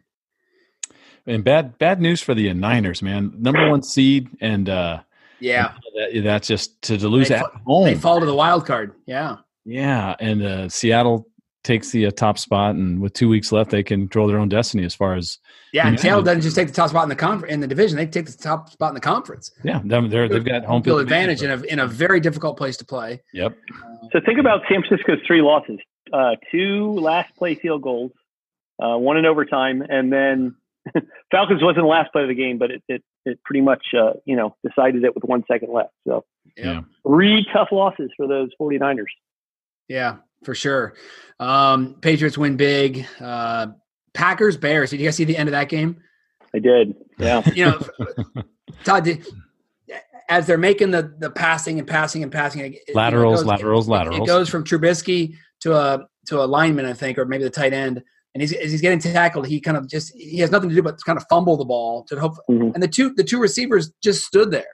S2: And bad bad news for the Niners, man. Number one seed, and uh,
S1: yeah,
S2: that, that's just to, to lose
S1: they,
S2: at home.
S1: They fall to the wild card. Yeah,
S2: yeah, and uh, Seattle takes the uh, top spot, and with two weeks left, they can control their own destiny as far as
S1: yeah. And Seattle doesn't just take the top spot in the conference in the division; they take the top spot in the conference.
S2: Yeah, they're, they've got home
S1: field advantage in a in a very difficult place to play.
S2: Yep.
S3: So think about San Francisco's three losses: uh, two last play field goals, uh, one in overtime, and then Falcons wasn't the last play of the game, but it it, it pretty much uh, you know decided it with one second left. So
S2: yeah,
S3: three tough losses for those 49ers.
S1: Yeah, for sure. Um, Patriots win big. Uh, Packers Bears. Did you guys see the end of that game?
S3: I did. Yeah.
S1: you know, Todd, did, as they're making the the passing and passing and passing,
S2: it, laterals, you know, it goes,
S1: laterals,
S2: it, laterals.
S1: It goes from Trubisky to a to a lineman, I think, or maybe the tight end. And he's, as he's getting tackled, he kind of just he has nothing to do but kind of fumble the ball to hope. Mm-hmm. And the two the two receivers just stood there.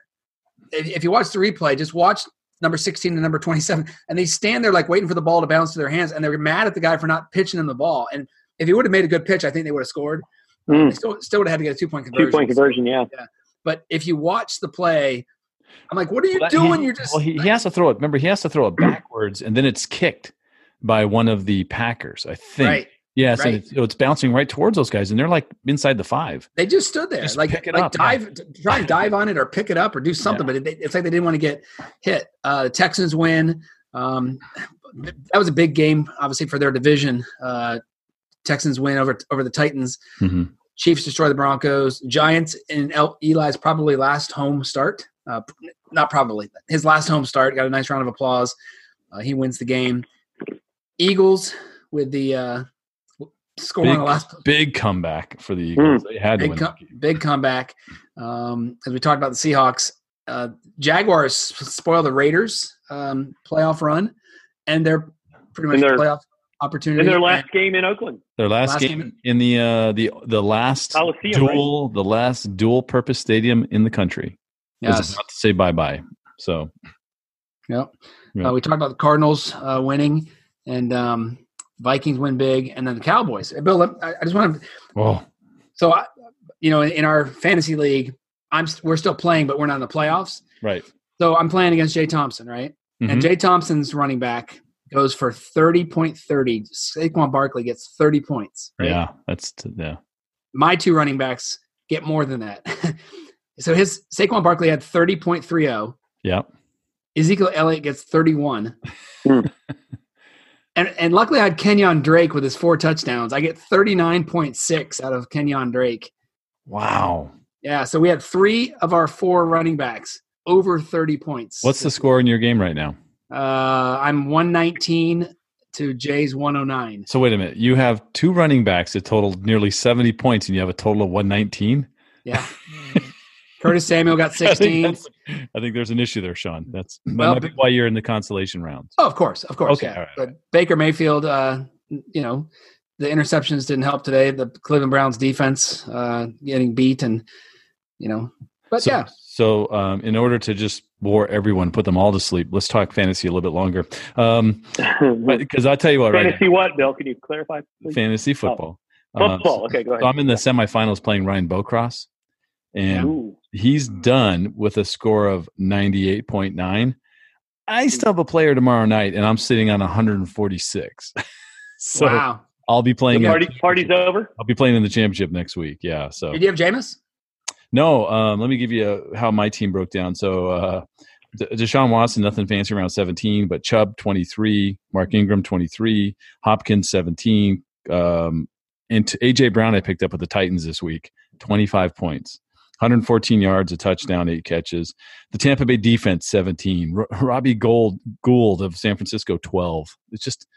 S1: If, if you watch the replay, just watch number 16 and number 27 and they stand there like waiting for the ball to bounce to their hands and they're mad at the guy for not pitching them the ball and if he would have made a good pitch i think they would have scored mm. they still, still would have had to get a two-point conversion
S3: two-point conversion yeah.
S1: yeah but if you watch the play i'm like what are you well, doing
S2: he,
S1: you're just
S2: well he, he has to throw it remember he has to throw it backwards and then it's kicked by one of the packers i think
S1: right
S2: Yes,
S1: right.
S2: and it's, it's, bouncing right towards those guys, and they're like inside the five.
S1: They just stood there,
S2: just
S1: like, like
S2: up,
S1: dive, yeah. try and dive on it or pick it up or do something. Yeah. But it, it's like they didn't want to get hit. Uh, Texans win. Um, that was a big game, obviously for their division. Uh, Texans win over over the Titans.
S2: Mm-hmm.
S1: Chiefs destroy the Broncos. Giants in El- Eli's probably last home start. Uh, not probably his last home start. Got a nice round of applause. Uh, he wins the game. Eagles with the uh, scoring
S2: big,
S1: the last
S2: big comeback for the Eagles. Mm. They had
S1: big, com- big comeback. Um, as we talked about the Seahawks, uh, Jaguars spoil the Raiders um, playoff run, and they're pretty much their, playoff opportunity.
S3: In their last and, game in Oakland,
S2: their last, last game, game, in the uh, the the last
S3: Coliseum,
S2: dual right? the last dual purpose stadium in the country.
S1: Yes,
S2: about to say bye bye. So,
S1: yep. yep. Uh, we talked about the Cardinals uh, winning, and um, Vikings win big, and then the Cowboys. Bill, I, I just want to.
S2: Oh.
S1: So, I, you know, in, in, our fantasy league, I'm we're still playing, but we're not in the playoffs.
S2: Right.
S1: So I'm playing against Jay Thompson, right? Mm-hmm. And Jay Thompson's running back goes for thirty point thirty. Saquon Barkley gets thirty points. Right?
S2: Yeah, that's yeah.
S1: My two running backs get more than that. so his Saquon Barkley had thirty point three zero.
S2: Yeah.
S1: Ezekiel Elliott gets thirty one. And, and luckily, I had Kenyon Drake with his four touchdowns. I get 39.6 out of Kenyon Drake.
S2: Wow.
S1: Yeah. So we had three of our four running backs over 30 points.
S2: What's the score in your game right now?
S1: Uh, I'm 119 to Jay's 109.
S2: So wait a minute. You have two running backs that total nearly 70 points, and you have a total of 119?
S1: Yeah. Curtis Samuel got 16.
S2: I think, I think, there's an issue there, Sean. That's well, might be why you're in the consolation rounds.
S1: Oh, of course, of course.
S2: Okay,
S1: yeah.
S2: right,
S1: but Baker Mayfield, uh, you know, the interceptions didn't help today. The Cleveland Browns defense uh, getting beat, and you know, but
S2: so,
S1: yeah.
S2: So, um, in order to just bore everyone, put them all to sleep, let's talk fantasy a little bit longer. Um, because I'll tell you what,
S3: fantasy
S2: right
S3: what, Bill? Can you clarify?
S2: Please? Fantasy football.
S3: Oh. Football. Uh, okay, go ahead.
S2: So I'm in the semifinals playing Ryan Bocross, and Ooh he's done with a score of 98.9. I hmm. still have a player tomorrow night, and I'm sitting on 146. so
S1: wow.
S2: I'll be playing.
S3: The party, party's over.
S2: I'll be playing in the championship next week. Yeah. So
S1: did you have Jameis?
S2: No. Um, let me give you a, how my team broke down. So uh, Deshaun Watson, nothing fancy around 17, but Chubb 23, Mark Ingram 23, Hopkins 17, um, and AJ Brown I picked up with the Titans this week, 25 points. 114 yards, a touchdown, eight catches. The Tampa Bay defense, 17. R- Robbie Gould, Gould of San Francisco, 12. It's just,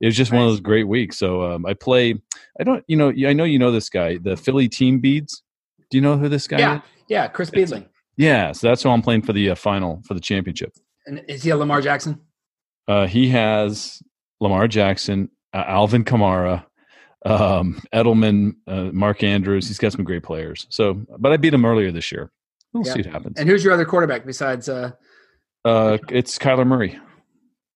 S2: it was just nice. one of those great weeks. So um, I play. I don't, you know, I know you know this guy, the Philly Team Beads. Do you know who this guy
S1: yeah.
S2: is?
S1: Yeah, Chris Beadling.
S2: Yeah, so that's who I'm playing for the uh, final for the championship.
S1: And is he a Lamar Jackson?
S2: Uh, he has Lamar Jackson, uh, Alvin Kamara, um, Edelman, uh, Mark Andrews. He's got some great players. So, but I beat him earlier this year. We'll
S1: Yeah.
S2: see what happens.
S1: And who's your other quarterback besides? Uh,
S2: Uh, it's Kyler Murray,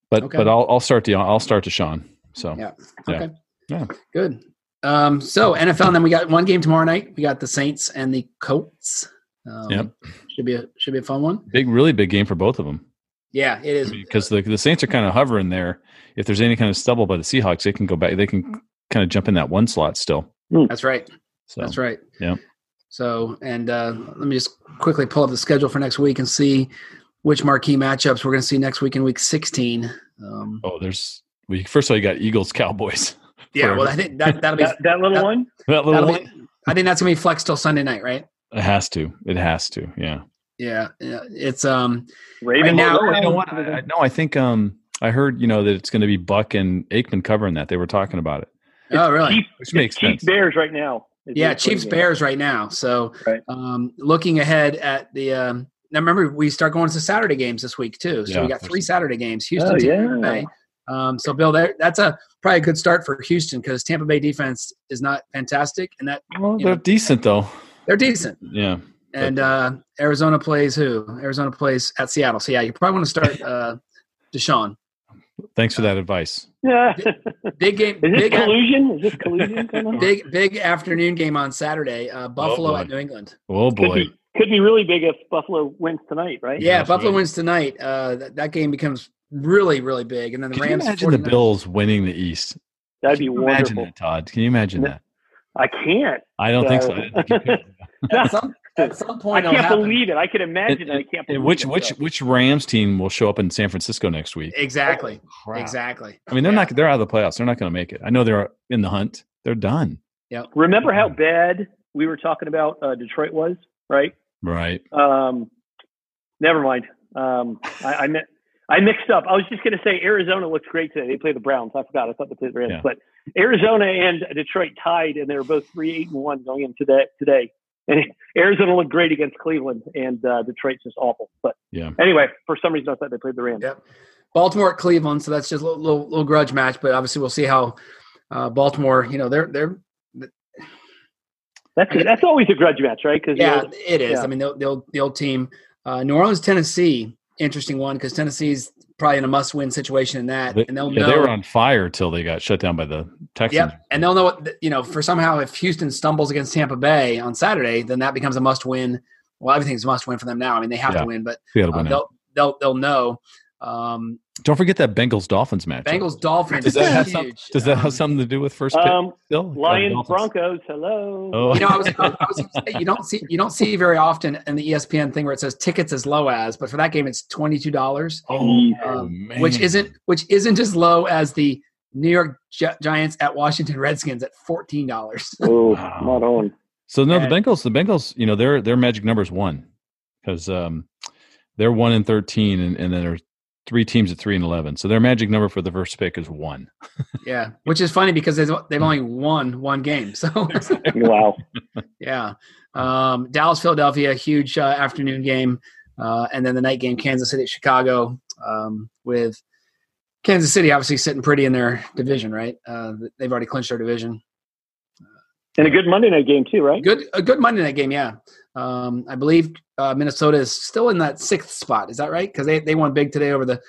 S2: but
S1: Okay.
S2: but I'll I'll start the I'll start to Sean. So
S1: Yeah.
S2: Yeah.
S1: Okay.
S2: Yeah.
S1: Good. Um, so NFL, and then we got one game tomorrow night. We got the Saints and the Colts. Um,
S2: Yep.
S1: Should be a should be a fun one.
S2: big, really big game for both of them
S1: Yeah, it is.
S2: because the the Saints are kind of hovering there. If there's any kind of stubble by the Seahawks, they can go back. They can kind of jump in that one slot still.
S1: That's right.
S2: So
S1: That's right.
S2: Yeah.
S1: So, and uh, let me just quickly pull up the schedule for next week and see which marquee matchups we're going to see next week in week 16. Um,
S2: oh, there's we first of all you got Eagles Cowboys.
S1: yeah, well, I think that that'll be.
S3: That, that little
S1: that-
S3: one.
S2: that little one.
S1: be I think that's gonna be flex till Sunday night, right?
S2: It has to. It has to. Yeah.
S1: Yeah, yeah. It's um.
S3: Raven.
S1: now-
S2: No, you know what? I, I, no, I think um I heard you know that it's going to be Buck and Aikman covering that. They were talking about it,
S1: Oh, really?
S3: Chiefs,
S2: which makes
S3: Chiefs
S2: sense.
S3: Bears right now.
S1: Yeah, Chiefs. Bears right now. So,
S3: Right.
S1: um, looking ahead at the um, now remember we start going to Saturday games this week too. So
S2: Yeah,
S1: we got three Saturday games. Houston,
S3: Oh,
S1: Tampa
S3: yeah.
S1: Bay. Um, so Bill, there, that's a probably a good start for Houston because Tampa Bay defense is not fantastic, and that
S2: Well, they're
S1: know-
S2: decent though.
S1: they're decent.
S2: Yeah.
S1: And uh, Arizona plays who? Arizona plays at Seattle. So yeah, you probably want to start uh, Deshaun.
S2: Thanks for that advice.
S3: Yeah.
S1: Big game.
S3: Is this
S1: Big,
S3: collusion? Is this collusion going on?
S1: big big afternoon game on Saturday. Uh, Buffalo
S2: boy.
S1: at New England.
S2: Oh
S3: Could
S2: boy.
S3: be, could be really big if Buffalo wins tonight, right?
S1: Yeah,
S2: That's
S1: Buffalo
S2: right.
S1: wins tonight. Uh, that, that game becomes really really big, and then the
S2: Can you
S1: Rams.
S2: imagine the
S1: 49ers.
S2: Bills winning the East?
S3: That'd be
S2: Can you imagine
S3: wonderful.
S2: that, Todd? Can you imagine
S3: No.
S2: that?
S3: I can't.
S2: I don't think so.
S3: Uh,
S2: I think you
S1: some, at some
S3: I
S1: point, it'll
S3: can't
S1: happen.
S3: believe it. I can imagine it. I can't believe
S2: And which
S3: it.
S2: which
S3: so.
S2: which Rams team will show up in San Francisco next week?
S1: Exactly.
S2: Crap.
S1: Exactly.
S2: I mean, they're
S1: Yeah.
S2: not. They're out of the playoffs. They're not going to make it. I know they're in the hunt. They're done. Yeah.
S3: Remember how bad we were talking about uh, Detroit was, right?
S2: Right.
S3: Um, never mind. Um, I, I, mi- I mixed up. I was just going to say Arizona looks great today. They play the Browns. I forgot. I thought they played the Rams.
S2: Yeah.
S3: But Arizona and Detroit tied, and they were both three, eight, and one going into today. Today, and Arizona looked great against Cleveland, and uh, Detroit's just awful. But
S2: Yeah.
S3: anyway, for some reason, I thought they played the Rams.
S1: Yeah. Baltimore at Cleveland, so that's just a little, little, little grudge match. But obviously, we'll see how uh, Baltimore. You know, they're they're
S3: That's that's always a grudge match, right? Because
S1: yeah, it is.
S3: yeah.
S1: I mean, the, the old the old team, uh, New Orleans, Tennessee, interesting one because Tennessee's probably in a must win situation in that,
S2: They,
S1: and they'll
S2: yeah,
S1: know.
S2: they were on fire till they got shut down by the Texans.
S1: Yep, and they'll know what you know. For somehow, if Houston stumbles against Tampa Bay on Saturday, then that becomes a must win. Well, everything's a must win for them now. I mean, they have
S2: Yeah.
S1: to win, but uh,
S2: win
S1: they'll they'll they'll know. Um,
S2: Don't forget that Bengals Dolphins match.
S1: Bengals Dolphins
S2: Does that
S1: is
S2: have some-
S1: huge.
S2: Does that
S1: Um,
S2: have something to do with first pick?
S3: um,
S2: Still,
S3: Lions
S2: Dolphins.
S3: Broncos. Hello.
S2: Oh,
S1: You know, I was, I was say, you don't see you don't see very often in the ESPN thing where it says tickets as low as, but for that game it's twenty two dollars,
S2: oh,
S1: um,
S2: man.
S1: which isn't which isn't as low as the New York Gi- Giants at Washington Redskins at fourteen dollars.
S3: Oh,
S2: Wow.
S3: not on.
S2: So no,
S1: And-
S2: the Bengals, the Bengals, you know, their their magic number is one because um, they're one and thirteen, and, and then there's three teams at three and eleven. So their magic number for the first pick is one.
S1: yeah, which is funny because they've they've only won one game. So
S3: Wow.
S1: yeah, um, Dallas Philadelphia huge uh, afternoon game, uh, and then the night game Kansas City Chicago um, with. Kansas City obviously sitting pretty in their division, right? Uh, they've already clinched their division.
S3: And a good Monday night game too, right?
S1: Good, a good Monday night game, yeah. Um, I believe uh, Minnesota is still in that sixth spot. Is that right? Because they, they won big today over the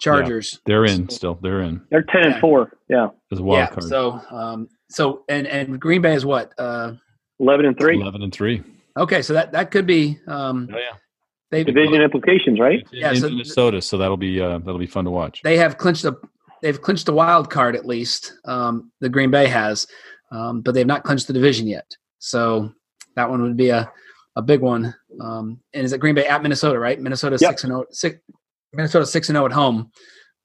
S1: Chargers.
S2: They're in still. They're in
S3: They're ten
S1: Yeah.
S3: and four. Yeah,
S2: as a wild
S1: yeah.
S2: card.
S1: So, um, so and and Green Bay is what? Uh,
S3: eleven and three.
S2: Eleven and three.
S1: okay, so that that could be. Um,
S2: Oh yeah.
S1: they
S3: Division implications, right?
S1: Yeah,
S2: in
S1: so-
S2: Minnesota, so that'll be uh, that'll be fun to watch.
S1: they have clinched the they've clinched the wild card at least. Um, the Green Bay has, um, but they've not clinched the division yet. So that one would be a a big one. Um, and is it Green Bay at Minnesota? Right, Minnesota
S3: Yep.
S1: six and zero. Six, Minnesota six and zero at home.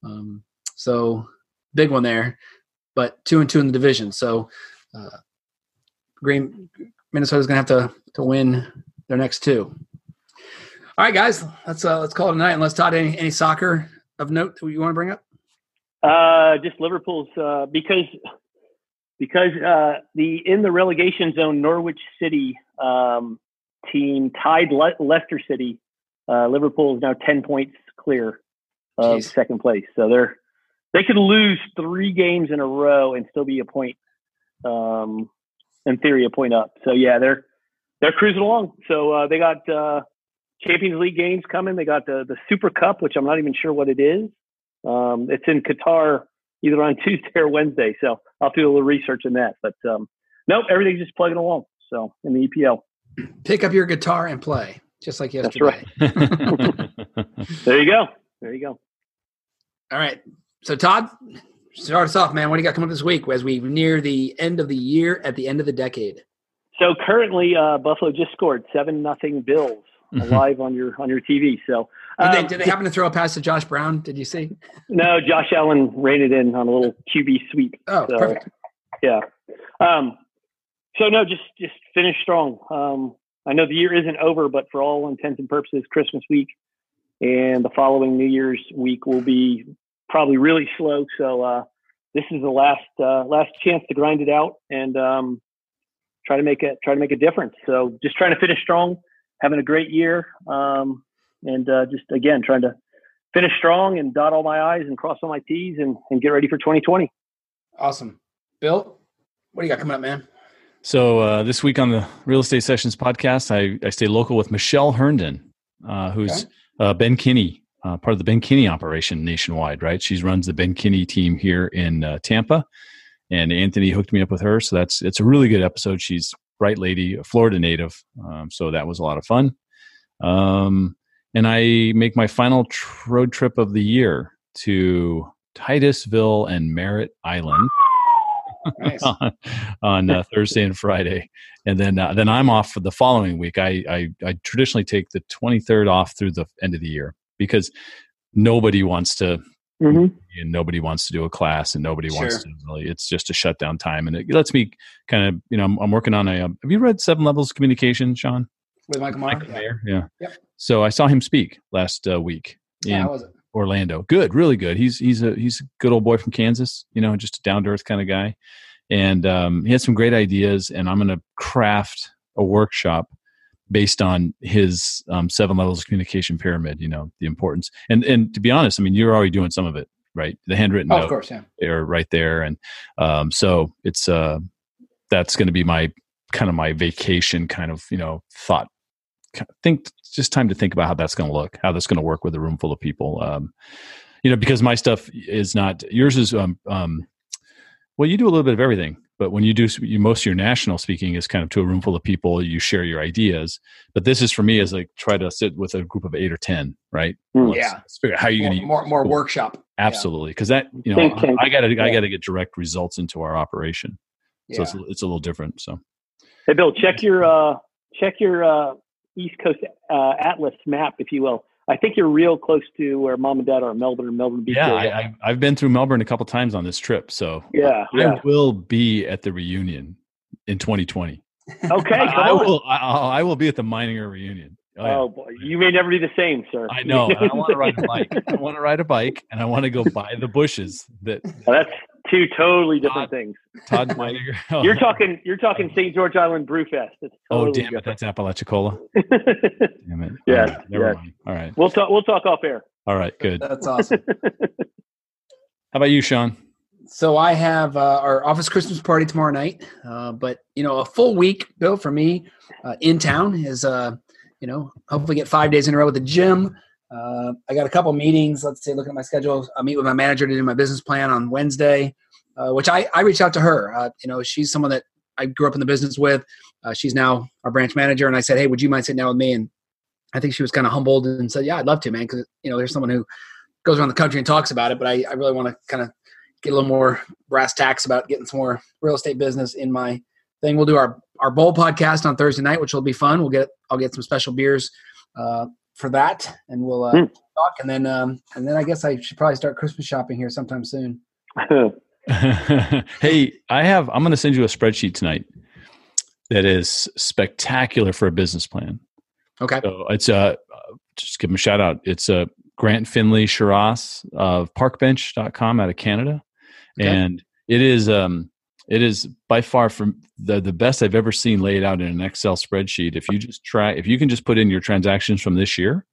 S1: Um, so big one there, but two and two in the division. So uh, Green Minnesota's going to have to to win their next two. All right, guys, let's uh, let's call it a night. Unless Todd, any any soccer of note that you want to bring up?
S3: Uh, just Liverpool's uh, because because uh, the in the relegation zone Norwich City um, team tied Le- Leicester City. Uh, Liverpool is now ten points clear of
S1: Jeez.
S3: second place, so they're they could lose three games in a row and still be a point um, in theory, a point up. So yeah, they're they're cruising along. So uh, they got uh, Champions League games coming. They got the the Super Cup, which I'm not even sure what it is. Um, it's in Qatar either on Tuesday or Wednesday. So I'll do a little research in that. But um, nope, everything's just plugging along. So in the EPL.
S1: Pick up your guitar and play, just like yesterday.
S3: That's right. there you go. There you go.
S1: All right. So Todd, start us off, man. What do you got coming up this week as we near the end of the year at the end of the decade?
S3: So currently, uh, Buffalo just scored seven nothing Bills mm-hmm. live on your on your TV. So
S1: um, did, they, um, did they happen to throw a pass to Josh Brown? Did you see?
S3: No, Josh Allen reined it in on a little QB sweep.
S1: Oh, so, perfect.
S3: Yeah. Um, so no, just just finish strong. Um, I know the year isn't over, but for all intents and purposes, Christmas week and the following New Year's week will be probably really slow. So uh, this is the last uh, last chance to grind it out and um, try to make it try to make a difference. So just trying to finish strong, having a great year, um, and uh, just again trying to finish strong and dot all my I's and cross all my T's and, and get ready for 2020.
S1: Awesome, Bill. What do you got coming up, man?
S2: So uh, this week on the Real Estate Sessions podcast, I, I stay local with Michelle Herndon, uh, who's okay. Uh, Ben Kinney uh, part of the Ben Kinney operation nationwide, right? She runs the Ben Kinney team here in uh, Tampa, and Anthony hooked me up with her. So that's it's a really good episode. She's bright lady, a Florida native, um, so that was a lot of fun. Um, and I make my final tr- road trip of the year to Titusville and Merritt Island. Nice. on, on uh, Thursday and Friday, and then uh, then I'm off for the following week. I, I I traditionally take the 23rd off through the end of the year because nobody wants to mm-hmm. and nobody wants to do a class and nobody sure. wants to really it's just a shutdown time and it lets me kind of you know i'm, I'm working on a um, have you read seven levels of communication sean
S1: with michael maher,
S2: michael maher yeah. Yep. so i saw him speak last uh, week
S1: in
S2: yeah, orlando. Good really good. He's he's a he's a good old boy from kansas you know just a down to earth kind of guy. And um, he had some great ideas and i'm going to craft a workshop based on his um, seven levels of communication pyramid you know the importance. And and to be honest i mean you're already doing some of it right? The handwritten
S1: oh, of course yeah.
S2: they're right there and um, so it's uh that's going to be my kind of my vacation kind of you know thought think just time to think about how that's going to look how that's going to work with a room full of people. Um, you know because my stuff is not yours is um, um well you do a little bit of everything but when you do you, most of your national speaking is kind of to a room full of people you share your ideas. But this is for me is like try to sit with a group of eight or ten right?
S1: Mm. yeah. let's
S2: figure out how you
S1: more,
S2: gonna
S1: more, more workshop.
S2: Absolutely because that you know i gotta i gotta get direct results into our operation. So yeah. it's, it's a little different so.
S3: Hey bill check your uh check your uh east coast uh, atlas map if you will I think you're real close to where mom and dad are, Melbourne, Melbourne Beach.
S2: Yeah, I, have been through Melbourne a couple times on this trip, so
S3: yeah,
S2: I
S3: yeah.
S2: will be at the reunion in 2020.
S3: Okay,
S2: I, I will. I, I, will be at the Meininger reunion.
S3: Oh, yeah. oh, boy, you may never be the same, sir.
S2: I know. I want to ride a bike. I want to ride a bike, and I want to go buy the bushes. That
S3: oh, that's two totally different
S2: Todd,
S3: things.
S2: Todd Meininger.
S3: Oh. You're talking. You're talking St. George Island Brewfest.
S2: It's oh, totally oh damn different. it! That's Apalachicola. damn it.
S3: Yeah.
S2: Right, never yes. mind. All right.
S3: We'll talk. We'll talk off air.
S2: All right. Good.
S1: That's awesome.
S2: How about you, Sean?
S1: So I have uh, our office Christmas party tomorrow night, uh, but you know, a full week, Bill, for me uh, in town is, uh, you know, hopefully get five days in a row with the gym. Uh, I got a couple meetings. Let's say, looking at my schedule, I meet with my manager to do my business plan on Wednesday, uh, which I I reached out to her. you know, she's someone that I grew up in the business with. she's now our branch manager, and I said, hey, would you mind sitting down with me? And I think she was kind of humbled and said, yeah, I'd love to, man, because you know, there's someone who goes around the country and talks about it, but I, I really want to kind of get a little more brass tacks about getting some more real estate business in my thing. We'll do our our bowl podcast on Thursday night, which will be fun. We'll get I'll get some special beers uh, for that, and we'll uh, mm. talk. And then um, and then I guess I should probably start Christmas shopping here sometime soon.
S2: hey, I have. I'm going to send you a spreadsheet tonight that is spectacular for a business plan.
S1: Okay.
S2: So it's a uh, just give him a shout out. It's a Grant Findlay Shiras of parkbench.com out of Canada. Okay. And it is um it is by far from the the best I've ever seen laid out in an Excel spreadsheet. If you just try if you can just put in your transactions from this year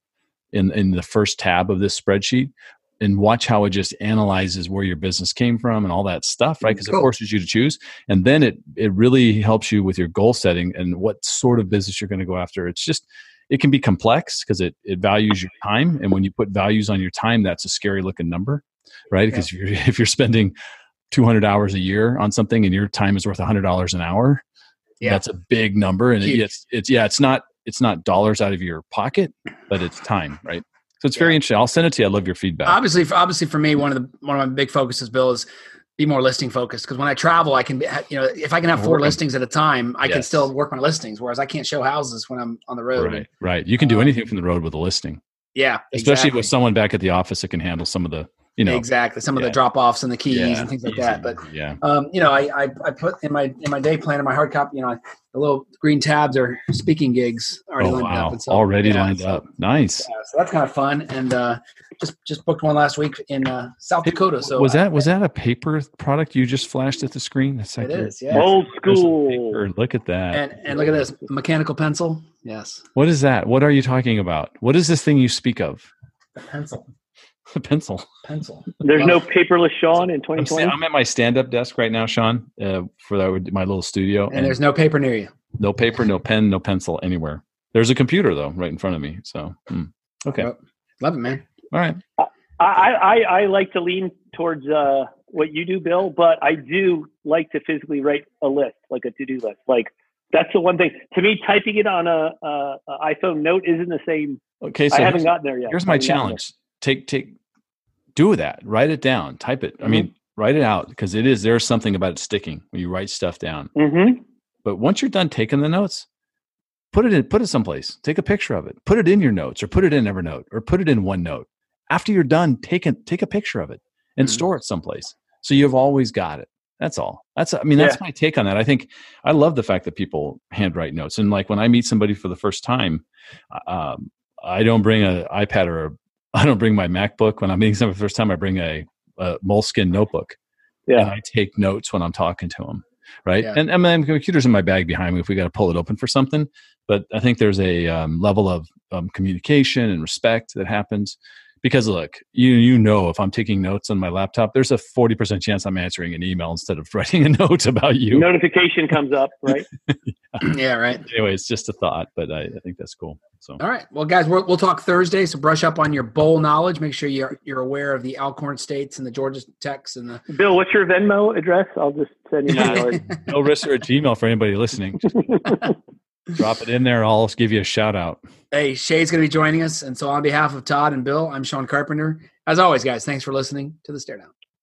S2: in in the first tab of this spreadsheet, and watch how it just analyzes where your business came from and all that stuff, right? Because it forces you to choose, and then it it really helps you with your goal setting and what sort of business you're going to go after. It's just it can be complex because it it values your time, and when you put values on your time, that's a scary looking number, right? Because if you're if you're spending 200 hours a year on something and your time is worth $100 an hour,
S1: Yeah.
S2: that's a big number, and it, it's it's yeah, it's not it's not dollars out of your pocket, but it's time, right? So it's very interesting. I'll send it to you. I love your feedback.
S1: obviously for, obviously for me one of the one of my big focuses bill is be more listing focused because when i travel i can be you know if i can have four
S2: Work 'em.
S1: listings at a time i can still work my listings whereas i can't show houses when i'm on the road
S2: right, right. You can do
S1: Um,
S2: anything from the road with a listing,
S1: yeah
S2: especially
S1: exactly.
S2: with someone back at the office that can handle some of the you know
S1: exactly some of the drop offs and the keys
S2: yeah,
S1: and things like
S2: easy.
S1: that but
S2: yeah,
S1: um, you know I, I i put in my in my day plan in my hard copy you know the little green tabs are speaking gigs already
S2: oh
S1: lined
S2: wow,
S1: up and so,
S2: already
S1: yeah,
S2: lined
S1: so-
S2: up. Nice.
S1: yeah, so that's kind of fun and uh just just booked one last week in uh south dakota so
S2: was
S1: I-
S2: that was that a paper product you just flashed at the screen? That's like
S1: It
S2: your-
S1: is, yeah.
S3: Old school.
S2: Look at that.
S1: and and look at this mechanical pencil yes
S2: what is that? What are you talking about? What is this thing you speak of?
S1: The pencil
S2: A pencil.
S1: pencil
S3: There's no paperless Sean in
S2: I'm,
S3: 2020.
S2: I'm at my stand-up desk right now, Sean, uh, for that, my little studio,
S1: and there's no paper near you
S2: no paper, no pen, no pencil anywhere. There's a computer though, right in front of me. So, hmm. okay,
S1: Well, love it man
S2: all right.
S3: I, I, I like to lean towards uh, what you do, Bill, but I do like to physically write a list, like a to-do list. Like that's the one thing. To me, typing it on a, a, a iPhone note isn't the same.
S2: Okay, so
S3: I haven't gotten there yet.
S2: here's my
S3: I haven't gotten
S2: challenge: take take do that. Write it down. Type it. I
S3: Mm-hmm.
S2: mean, write it out because it is there's something about it sticking when you write stuff down.
S3: Mhm.
S2: But once you're done taking the notes, put it in, put it someplace. Take a picture of it. Put it in your notes, or put it in Evernote, or put it in OneNote. After you're done, take a take a picture of it and
S3: Mm-hmm.
S1: Mhm.
S2: store it someplace. So you've always got it. That's all. That's I mean that's my take on that. I think I love the fact that people handwrite notes. And like when I meet somebody for the first time, um, I don't bring an iPad or a, I don't bring my MacBook. When I'm meeting someone for the first time, I bring a, a moleskin notebook and
S3: Yeah.
S2: I take notes when I'm talking to them. Right.
S1: Yeah.
S2: And, and my computer's in my bag behind me if we got to pull it open for something. But I think there's a um, level of um, communication and respect that happens because look, you you know, if I'm taking notes on my laptop, there's a 40% chance I'm answering an email instead of writing a note about you.
S3: Notification comes up, right?
S1: yeah right
S2: Anyway, it's just a thought, but I, I think that's cool. So
S1: all right well guys we'll, we'll talk thursday so brush up on your bowl knowledge make sure you're you're aware of the alcorn states and the georgia techs and the
S3: Bill, what's your Venmo address? I'll just send you my
S2: no risk or Gmail for anybody listening. Drop it in there. I'll give you a shout out.
S1: hey Che's going to be joining us and so on behalf of todd and bill i'm sean carpenter as always guys thanks for listening to the StareDown